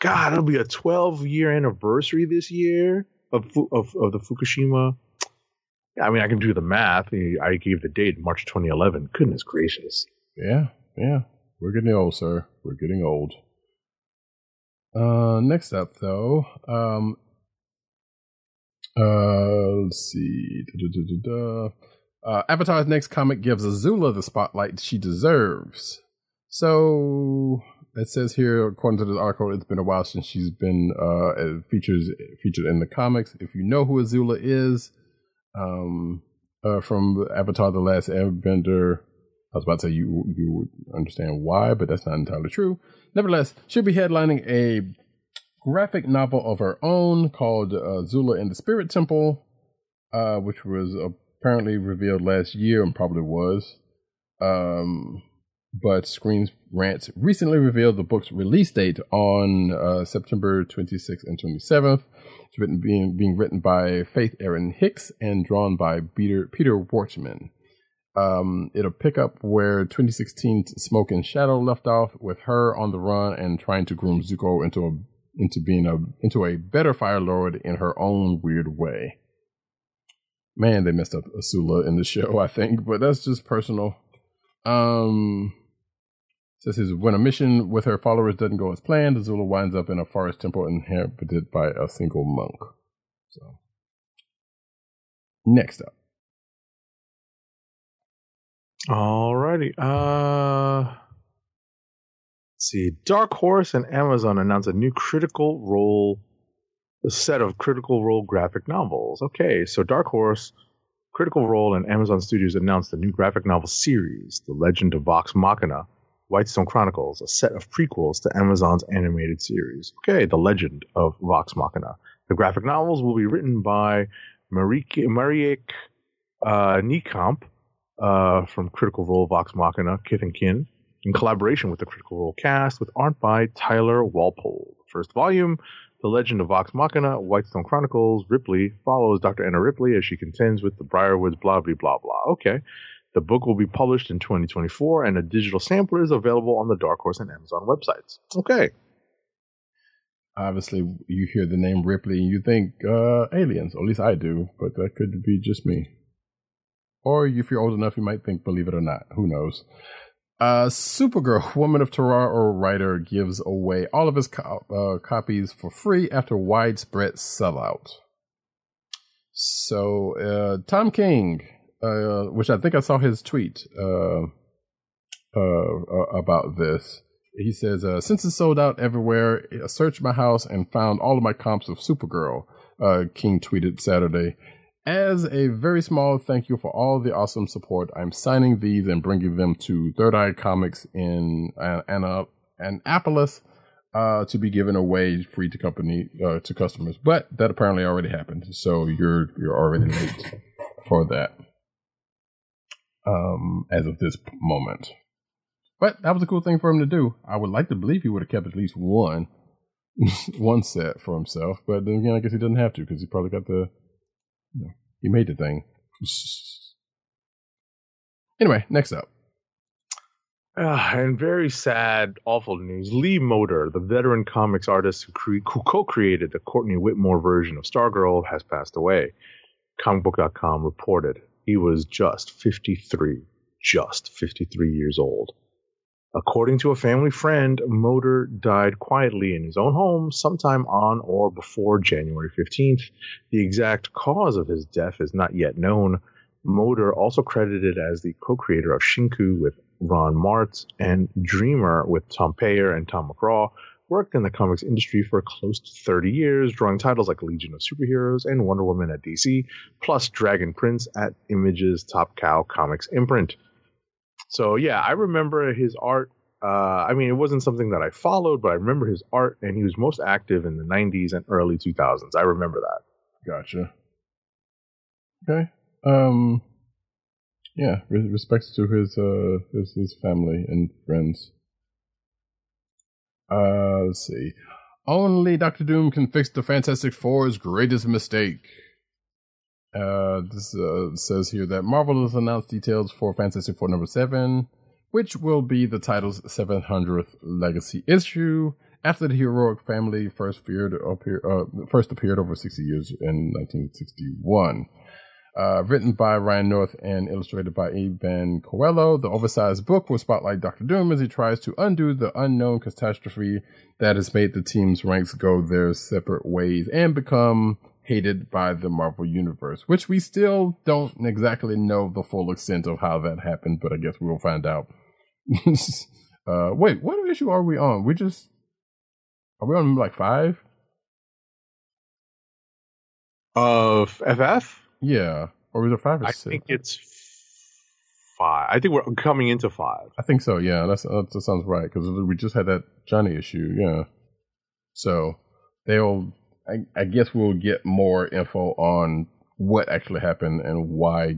God, it'll be a 12 year anniversary this year of, of, of the Fukushima. I mean, I can do the math. I gave the date March 2011. Goodness gracious. Yeah, yeah. We're getting old, sir. We're getting old. Uh, next up, though, um, uh, let's see. Da-da-da-da-da. Uh, Avatar's next comic gives Azula the spotlight she deserves. So it says here, according to this article, it's been a while since she's been uh, features featured in the comics. If you know who Azula is, um, uh, from Avatar: The Last Airbender, I was about to say you you would understand why, but that's not entirely true. Nevertheless, she'll be headlining a graphic novel of her own called uh, Zula in the Spirit Temple, uh, which was apparently revealed last year and probably was. Um, but Screen Rants recently revealed the book's release date on uh, September 26th and 27th. It's written being being written by Faith Erin Hicks and drawn by Peter Peter Wartman. Um, it'll pick up where 2016 Smoke and Shadow left off, with her on the run and trying to groom Zuko into a into being a into a better Fire Lord in her own weird way. Man, they messed up Azula in the show, I think, but that's just personal. Um, says his when a mission with her followers doesn't go as planned, Azula winds up in a forest temple inhabited by a single monk. So, next up. Alrighty. Uh, see. Dark Horse and Amazon announced a new Critical Role, a set of Critical Role graphic novels. Okay, so Dark Horse, Critical Role, and Amazon Studios announced a new graphic novel series, The Legend of Vox Machina, Whitestone Chronicles, a set of prequels to Amazon's animated series. Okay, The Legend of Vox Machina. The graphic novels will be written by Marieke, Marieke uh, Nijkamp uh, from Critical Role Vox Machina, Kith and Kin, in collaboration with the Critical Role cast, with art by Tyler Walpole. First volume, The Legend of Vox Machina, Whitestone Chronicles, Ripley follows Dr. Anna Ripley as she contends with the Briarwoods blah blah blah blah. Okay. The book will be published in 2024, and a digital sampler is available on the Dark Horse and Amazon websites. Okay. Obviously, you hear the name Ripley and you think uh, aliens, or at least I do, but that could be just me. Or if you're old enough, you might think Believe It or Not. Who knows? Uh, Supergirl, Woman of Terror, or writer, gives away all of his co- uh, copies for free after widespread sellout. So, uh, Tom King, uh, which I think I saw his tweet uh, uh, about this. He says, uh, since it's sold out everywhere, I searched my house and found all of my comps of Supergirl. Uh, King tweeted Saturday. As a very small thank you for all the awesome support, I'm signing these and bringing them to Third Eye Comics in Anna- Annapolis uh, to be given away free to company uh, to customers. But that apparently already happened, so you're you're already late for that. Um, as of this moment, but that was a cool thing for him to do. I would like to believe he would have kept at least one one set for himself, but then again, I guess he doesn't have to because he probably got the you know, he made the thing. anyway, next up. Uh, and very sad, awful news. Lee Moder, the veteran comics artist who, cre- who co-created the Courtney Whitmore version of Stargirl, has passed away. Comicbook.com reported he was just 53, just 53 years old. According to a family friend, Moder died quietly in his own home sometime on or before January 15th. The exact cause of his death is not yet known. Moder, also credited as the co-creator of Shinku with Ron Marz and Dreamer with Tom Peyer and Tom McCraw, worked in the comics industry for close to 30 years, drawing titles like Legion of Superheroes and Wonder Woman at DC, plus Dragon Prince at Image's Top Cow Comics imprint. So yeah, I remember his art. Uh, I mean, it wasn't something that I followed, but I remember his art, and he was most active in the '90s and early 2000s. I remember that. Gotcha. Okay. Um. Yeah. Re- respects to his uh his his family and friends. Uh. Let's see. Only Doctor Doom can fix the Fantastic Four's greatest mistake. Uh, this uh, says here that Marvel has announced details for Fantastic Four number seven, which will be the title's 700th legacy issue after the heroic family first appeared, appear, uh, first appeared over 60 years in 1961. Uh, written by Ryan North and illustrated by Iban Coelho, the oversized book will spotlight Doctor Doom as he tries to undo the unknown catastrophe that has made the team's ranks go their separate ways and become hated by the Marvel Universe, which we still don't exactly know the full extent of how that happened, but I guess we'll find out. uh, wait, what issue are we on? We just are we on like five? Of FF? Yeah, or is it five or I six? think it's five. I think we're coming into five. I think so. Yeah, that's uh, that sounds right because we just had that Johnny issue. Yeah, so they'll. I, I guess we'll get more info on what actually happened and why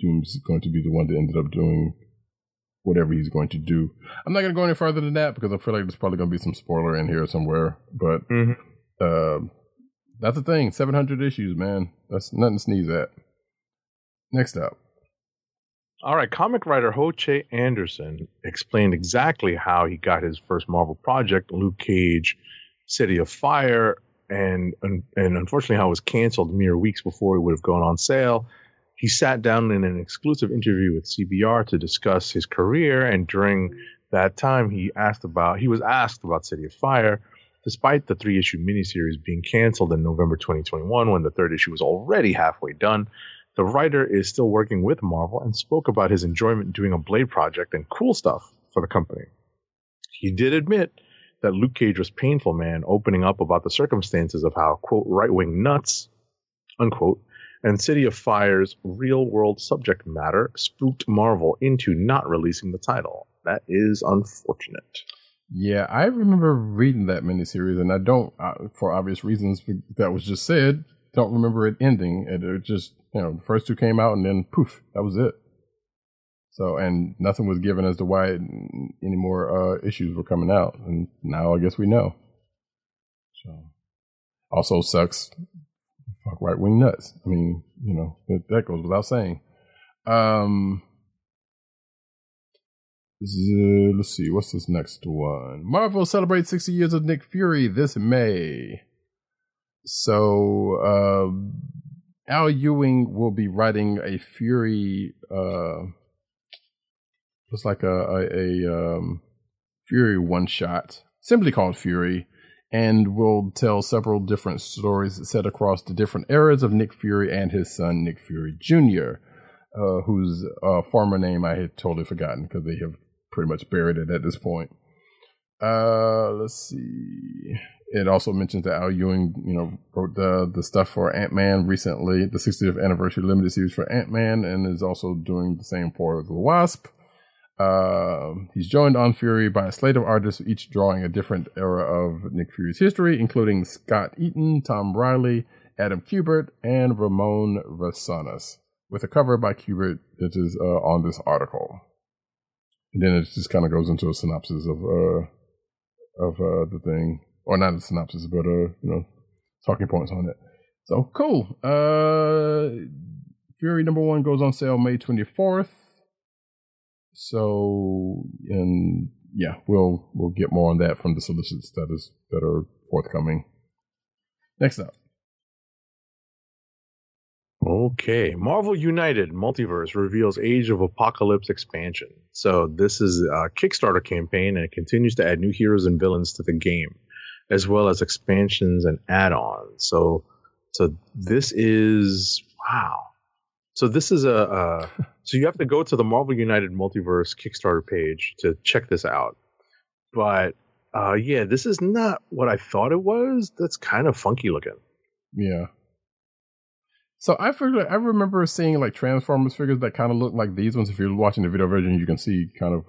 Doom's going to be the one that ended up doing whatever he's going to do. I'm not going to go any further than that because I feel like there's probably going to be some spoiler in here somewhere. But Mhm. uh, that's the thing. 700 issues, man. That's nothing to sneeze at. Next up. All right, comic writer Ho Che Anderson explained exactly how he got his first Marvel project, Luke Cage, City of Fire, and and unfortunately how it was canceled mere weeks before it would have gone on sale. He sat down in an exclusive interview with CBR to discuss his career, and during that time, he asked about he was asked about City of Fire, despite the three issue miniseries being canceled in November 2021 when the third issue was already halfway done. The writer is still working with Marvel and spoke about his enjoyment doing a Blade project and cool stuff for the company. He did admit that Luke Cage was painful, man, opening up about the circumstances of how, quote, right wing nuts, unquote, and City of Fire's real world subject matter spooked Marvel into not releasing the title. That is unfortunate. Yeah, I remember reading that miniseries, and I don't, uh, for obvious reasons that was just said, don't remember it ending. It, it just, you know, the first two came out, and then poof, that was it. So, and nothing was given as to why any more uh, issues were coming out, and now I guess we know. So, also sucks. Fuck right wing nuts. I mean, you know, that, that goes without saying. Um, Z- let's see, what's this next one? Marvel celebrates 60 years of Nick Fury this May. So, uh, Al Ewing will be writing a Fury. Uh, it's like a a, a um, Fury one shot, simply called Fury, and will tell several different stories set across the different eras of Nick Fury and his son Nick Fury Jr., uh, whose uh, former name I had totally forgotten because they have pretty much buried it at this point. Uh, let's see. It also mentions that Al Ewing, you know, wrote the the stuff for Ant Man recently, the 60th anniversary limited series for Ant Man, and is also doing the same for the Wasp. Uh, he's joined on Fury by a slate of artists, each drawing a different era of Nick Fury's history, including Scott Eaton, Tom Reilly, Adam Kubert, and Ramon Rosanas, with a cover by Kubert that is uh, on this article. And then it just kind of goes into a synopsis of uh, of uh, the thing, or not a synopsis, but uh, you know, talking points on it. So cool. Uh, Fury number one goes on sale May twenty fourth. So and yeah, we'll we'll get more on that from the solicits that is that are forthcoming. Next up. Okay, Marvel United Multiverse reveals Age of Apocalypse expansion. So this is a Kickstarter campaign, and it continues to add new heroes and villains to the game, as well as expansions and add-ons. So, so this is wow. So this is a, so you have to go to the Marvel United Multiverse Kickstarter page to check this out. But uh, yeah, this is not what I thought it was. That's kind of funky looking. Yeah. So I figured I remember seeing like Transformers figures that kind of look like these ones. If you're watching the video version, you can see kind of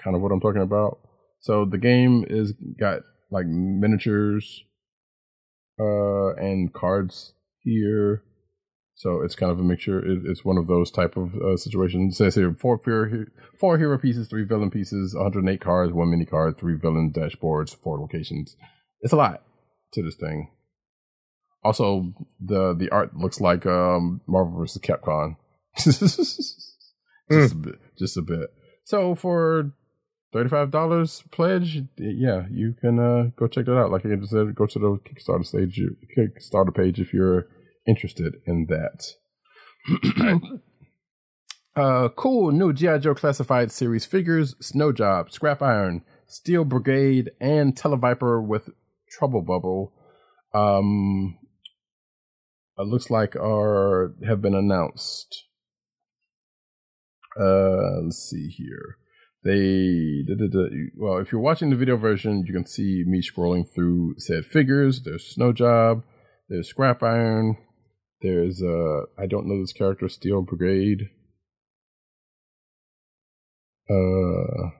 kind of what I'm talking about. So the game is got like miniatures uh and cards here. So it's kind of a mixture. It, it's one of those type of uh, situations. It says here four four hero pieces, three villain pieces, 108 cards, one mini card, three villain dashboards, four locations. It's a lot to this thing. Also, the the art looks like um, Marvel vs. Capcom. just Mm. a bit, just a bit. So for thirty five dollars pledge, yeah, you can uh, go check that out. Like I said, go to the Kickstarter stage, Kickstarter page if you're interested in that. uh, cool new GI Joe classified series figures: Snow Job, Scrap Iron, Steel Brigade, and Televiper with Trouble Bubble. Um, it looks like are have been announced. Uh, let's see here. They da, da, da, well, if you're watching the video version, you can see me scrolling through said figures. There's Snow Job, there's Scrap Iron, there's uh, I don't know this character, Steel Brigade. Uh,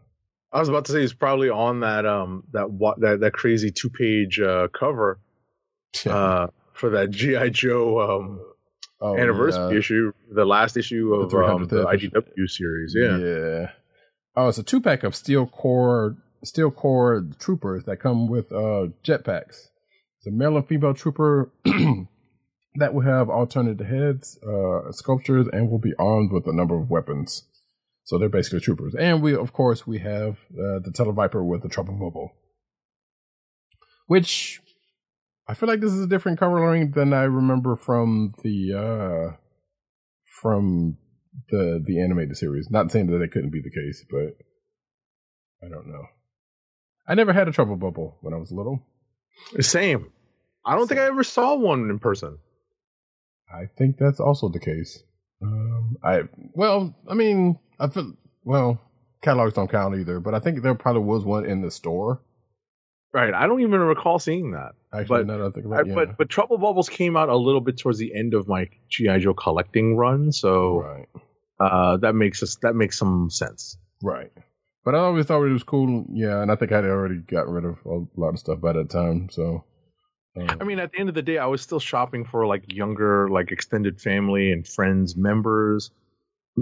I was about to say he's probably on that um that what that that crazy two page uh, cover uh for that GI Joe um oh, anniversary yeah. issue, the last issue of The um, the. IDW series. Yeah. Yeah. Oh, it's a two pack of steel core steel core troopers that come with uh jetpacks. It's a male and female trooper that will have alternate heads, uh sculptures, and will be armed with a number of weapons. So they're basically troopers. And we of course we have uh, the Televiper with the Trouble Mobile, Which I feel like this is a different coloring than I remember from the uh from the the animated series. Not saying that it couldn't be the case, but I don't know. I never had a trouble bubble when I was little. Same. I don't think I ever saw one in person. I think that's also the case. Um, I well, I mean, I feel well. Catalogs don't count either, but I think there probably was one in the store. Right. I don't even recall seeing that. Actually, But now that I think I, yeah. but but Trouble Bubbles came out a little bit towards the end of my GI Joe collecting run, so right, uh, that makes us that makes some sense. right. But I always thought it was cool. Yeah, and I think I'd already gotten rid of a lot of stuff by that time. So, um, I mean, at the end of the day, I was still shopping for like younger, like extended family and friends members,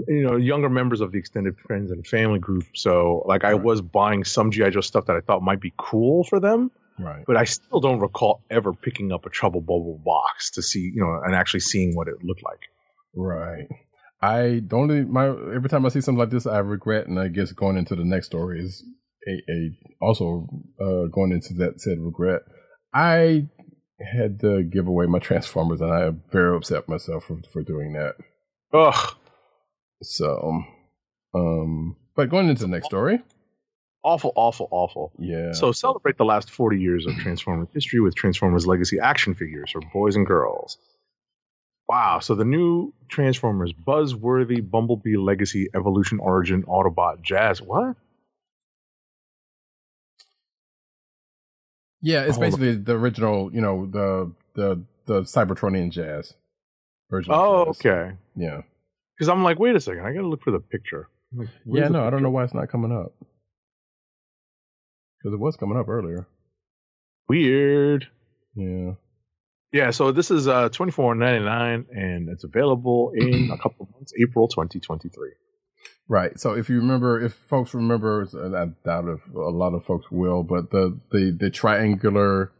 you know, younger members of the extended friends and family group. So, like, I Right. was buying some GI Joe stuff that I thought might be cool for them, right. but I still don't recall ever picking up a Trouble Bubble box to see, you know, and actually seeing what it looked like. Right. I only my every time I see something like this, I regret, and I guess going into the next story is a, a also uh, going into that said regret. I had to give away my Transformers, and I am very upset myself for, for doing that. Ugh, So, um, but going into the next story, awful, awful, awful. yeah. So celebrate the last 40 years of Transformers history with Transformers Legacy action figures for boys and girls. Wow, so the new Transformers Buzzworthy Bumblebee Legacy Evolution Origin Autobot Jazz. What? yeah, it's Hold on. basically the original, you know, the the the Cybertronian Jazz version. Oh, Jazz. okay. Yeah. Because I'm like, wait a second, I gotta look for the picture. Like, Yeah, no, I don't know why it's not coming up. Because it was coming up earlier. Weird. Yeah. Yeah, so this is uh twenty four ninety nine, and it's available in a couple of months, April twenty twenty three. Right. So if you remember, if folks remember, and I doubt if a lot of folks will, but the the the triangular.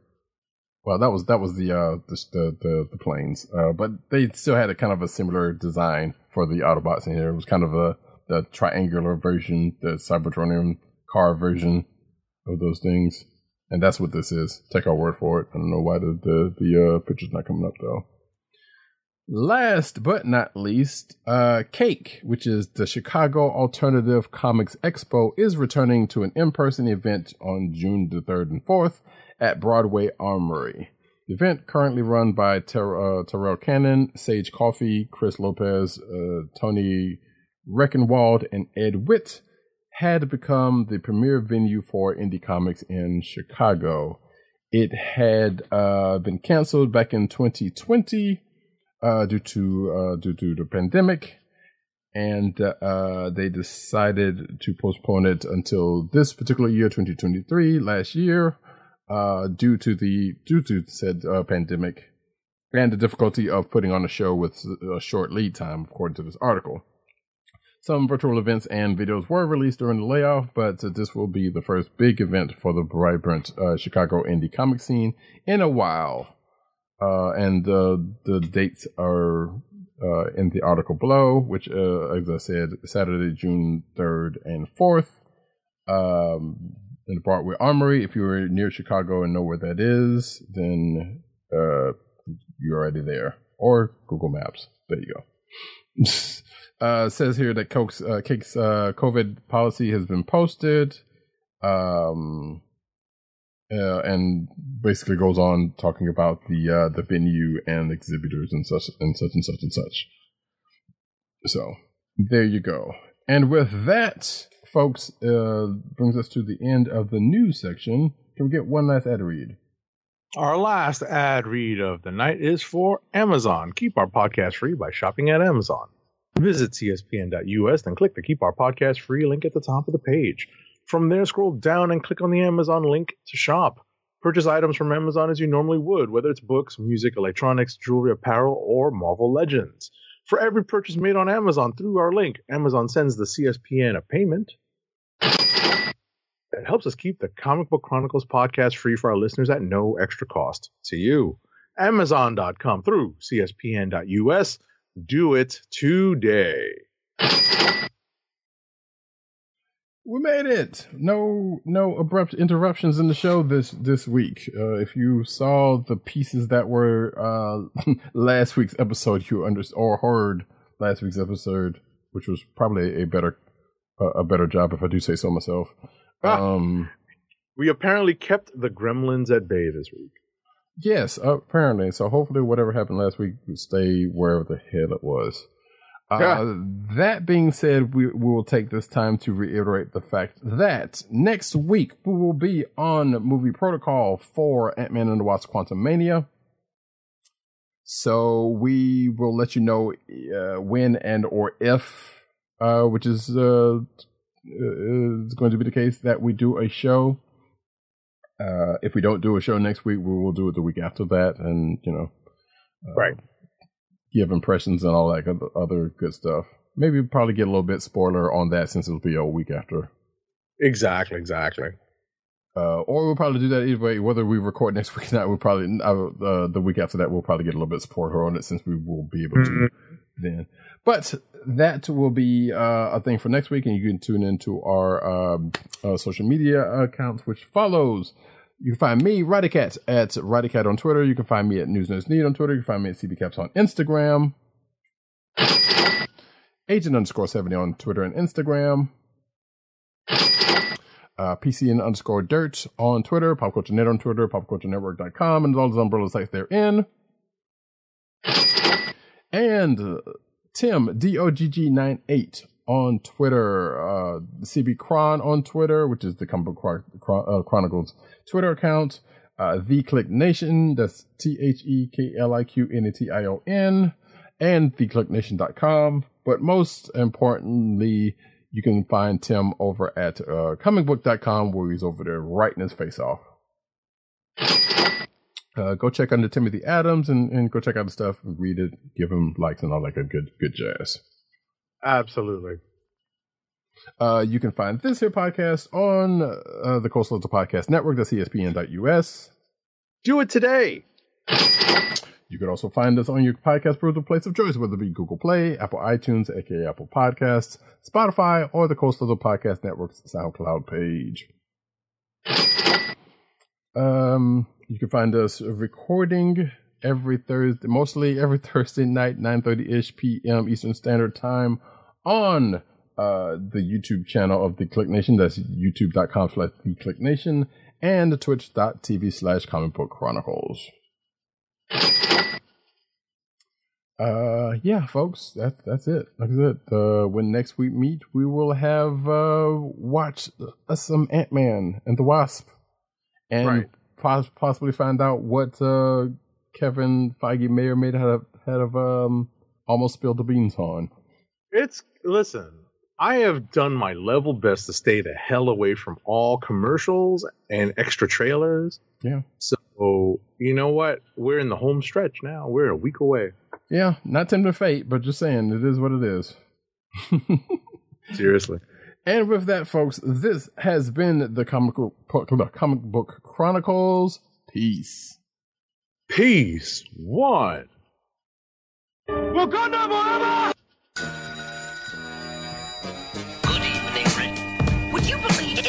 Well, that was that was the uh the the the, the planes, uh, but they still had a kind of a similar design for the Autobots in here. It was kind of a the triangular version, the Cybertronian car version of those things, and that's what this is. Take our word for it. I don't know why the the the uh, picture's not coming up though. Last but not least, uh, Cake, which is the Chicago Alternative Comics Expo, is returning to an in person event on June the 3rd and 4th at Broadway Armory. The event, currently run by Ter- uh, Terrell Cannon, Sage Coffee, Chris Lopez, uh, Tony Reckenwald, and Ed Witt, had become the premier venue for indie comics in Chicago. It had uh, been canceled back in 2020 uh, due to uh, due to the pandemic, and uh, they decided to postpone it until this particular year, 2023, last year, uh, due to the due to said uh, pandemic and the difficulty of putting on a show with a short lead time, according to this article. Some virtual events and videos were released during the layoff, but this will be the first big event for the vibrant uh, Chicago indie comic scene in a while. Uh, and uh, the dates are uh, in the article below, which, uh, as I said, Saturday, June 3rd and 4th. Um, in the Broadway Armory. If you're near Chicago and know where that is, then uh, you're already there. Or Google Maps. There you go. uh, says here that Coke's, uh, Cake's uh, COVID policy has been posted. Um, uh, and basically goes on talking about the uh, the venue and exhibitors and such and such and such and such. So there you go. And with that, folks, uh, brings us to the end of the news section. Can we get one last ad read? Our last ad read of the night is for Amazon. Keep our podcast free by shopping at Amazon. Visit cspn.us, then click the Keep Our Podcast Free link at the top of the page. From there, scroll down and click on the Amazon link to shop. Purchase items from Amazon as you normally would, whether it's books, music, electronics, jewelry, apparel, or Marvel Legends. For every purchase made on Amazon through our link, Amazon sends the CSPN a payment. It helps us keep the Comic Book Chronicles podcast free for our listeners at no extra cost to you. Amazon.com through CSPN.us. Do it today. We made it. No, no abrupt interruptions in the show this this week. Uh, if you saw the pieces that were uh, last week's episode, you under or heard last week's episode, which was probably a better a better job if I do say so myself. Ah. Um, We apparently kept the gremlins at bay this week. yes, apparently. So hopefully, whatever happened last week will stay wherever the hell it was. Uh. That being said, we, we will take this time to reiterate the fact that next week we will be on movie protocol for Ant Man and the Wasp Quantumania. So we will let you know uh, when and or if, uh, which is uh, is going to be the case that we do a show. Uh, if we don't do a show next week, we will do it the week after that, and you know, uh, Right. give impressions and all that other, good stuff. Maybe probably get a little bit spoiler on that since it'll be a week after. Exactly, exactly. Uh, or we'll probably do that either way. Whether we record next week or not, we'll probably uh, the week after that we'll probably get a little bit spoiler on it since we will be able to then. But that will be uh, a thing for next week, and you can tune into our um, uh, social media accounts, which follows You can find me, Roddykat, at Roddykat on Twitter. You can find me at News Nerds Need on Twitter. You can find me at CBCaps on Instagram. Agent underscore 70 on Twitter and Instagram. Uh, PCN underscore dirt on Twitter, Pop Culture Net on Twitter, popculturenetwork.com, and all those umbrella sites they're in. And uh, Tim, DOGG98 on Twitter, uh, CB Chron on Twitter, which is the Comic Book Chron- uh, Chronicles Twitter account. Uh, the Kliq Nation, that's T H E K L I Q N A T I O N, and thekliqnation.com. But most importantly, you can find Tim over at uh, comicbook.com where he's over there writing his face off. Uh, go check under Timothy Adams and, and go check out the stuff and read it, give him likes and all that good good good jazz. Absolutely. Uh, you can find this here podcast on uh, the Coastal Local Podcast Network, that's CSPN.us. Do it today. You can also find us on your podcast browser place of choice, whether it be Google Play, Apple iTunes, aka Apple Podcasts, Spotify, or the Coastal Local Podcast Network's SoundCloud page. Um, you can find us recording every Thursday, mostly every Thursday night, 9.30 ish p.m. Eastern Standard Time on uh, the YouTube channel of the Kliq Nation. That's youtube.com slash the Kliq Nation and twitch.tv slash comic book chronicles. Uh, yeah, folks, that's that's it. That's it. Uh, when next we meet, we will have uh watched uh, some Ant Man and the Wasp, and Right. Pos- possibly find out what uh Kevin Feige may or may not have had of um almost spilled the beans on. It's listen. I have done my level best to stay the hell away from all commercials and extra trailers. Yeah, So you know what? We're in the home stretch now. We're a week away. yeah, not tempting fate, but just saying it is what it is. Seriously. And with that, folks, this has been the comic book, the comic book chronicles. Peace. Peace. One. Good evening, Rick. Would you believe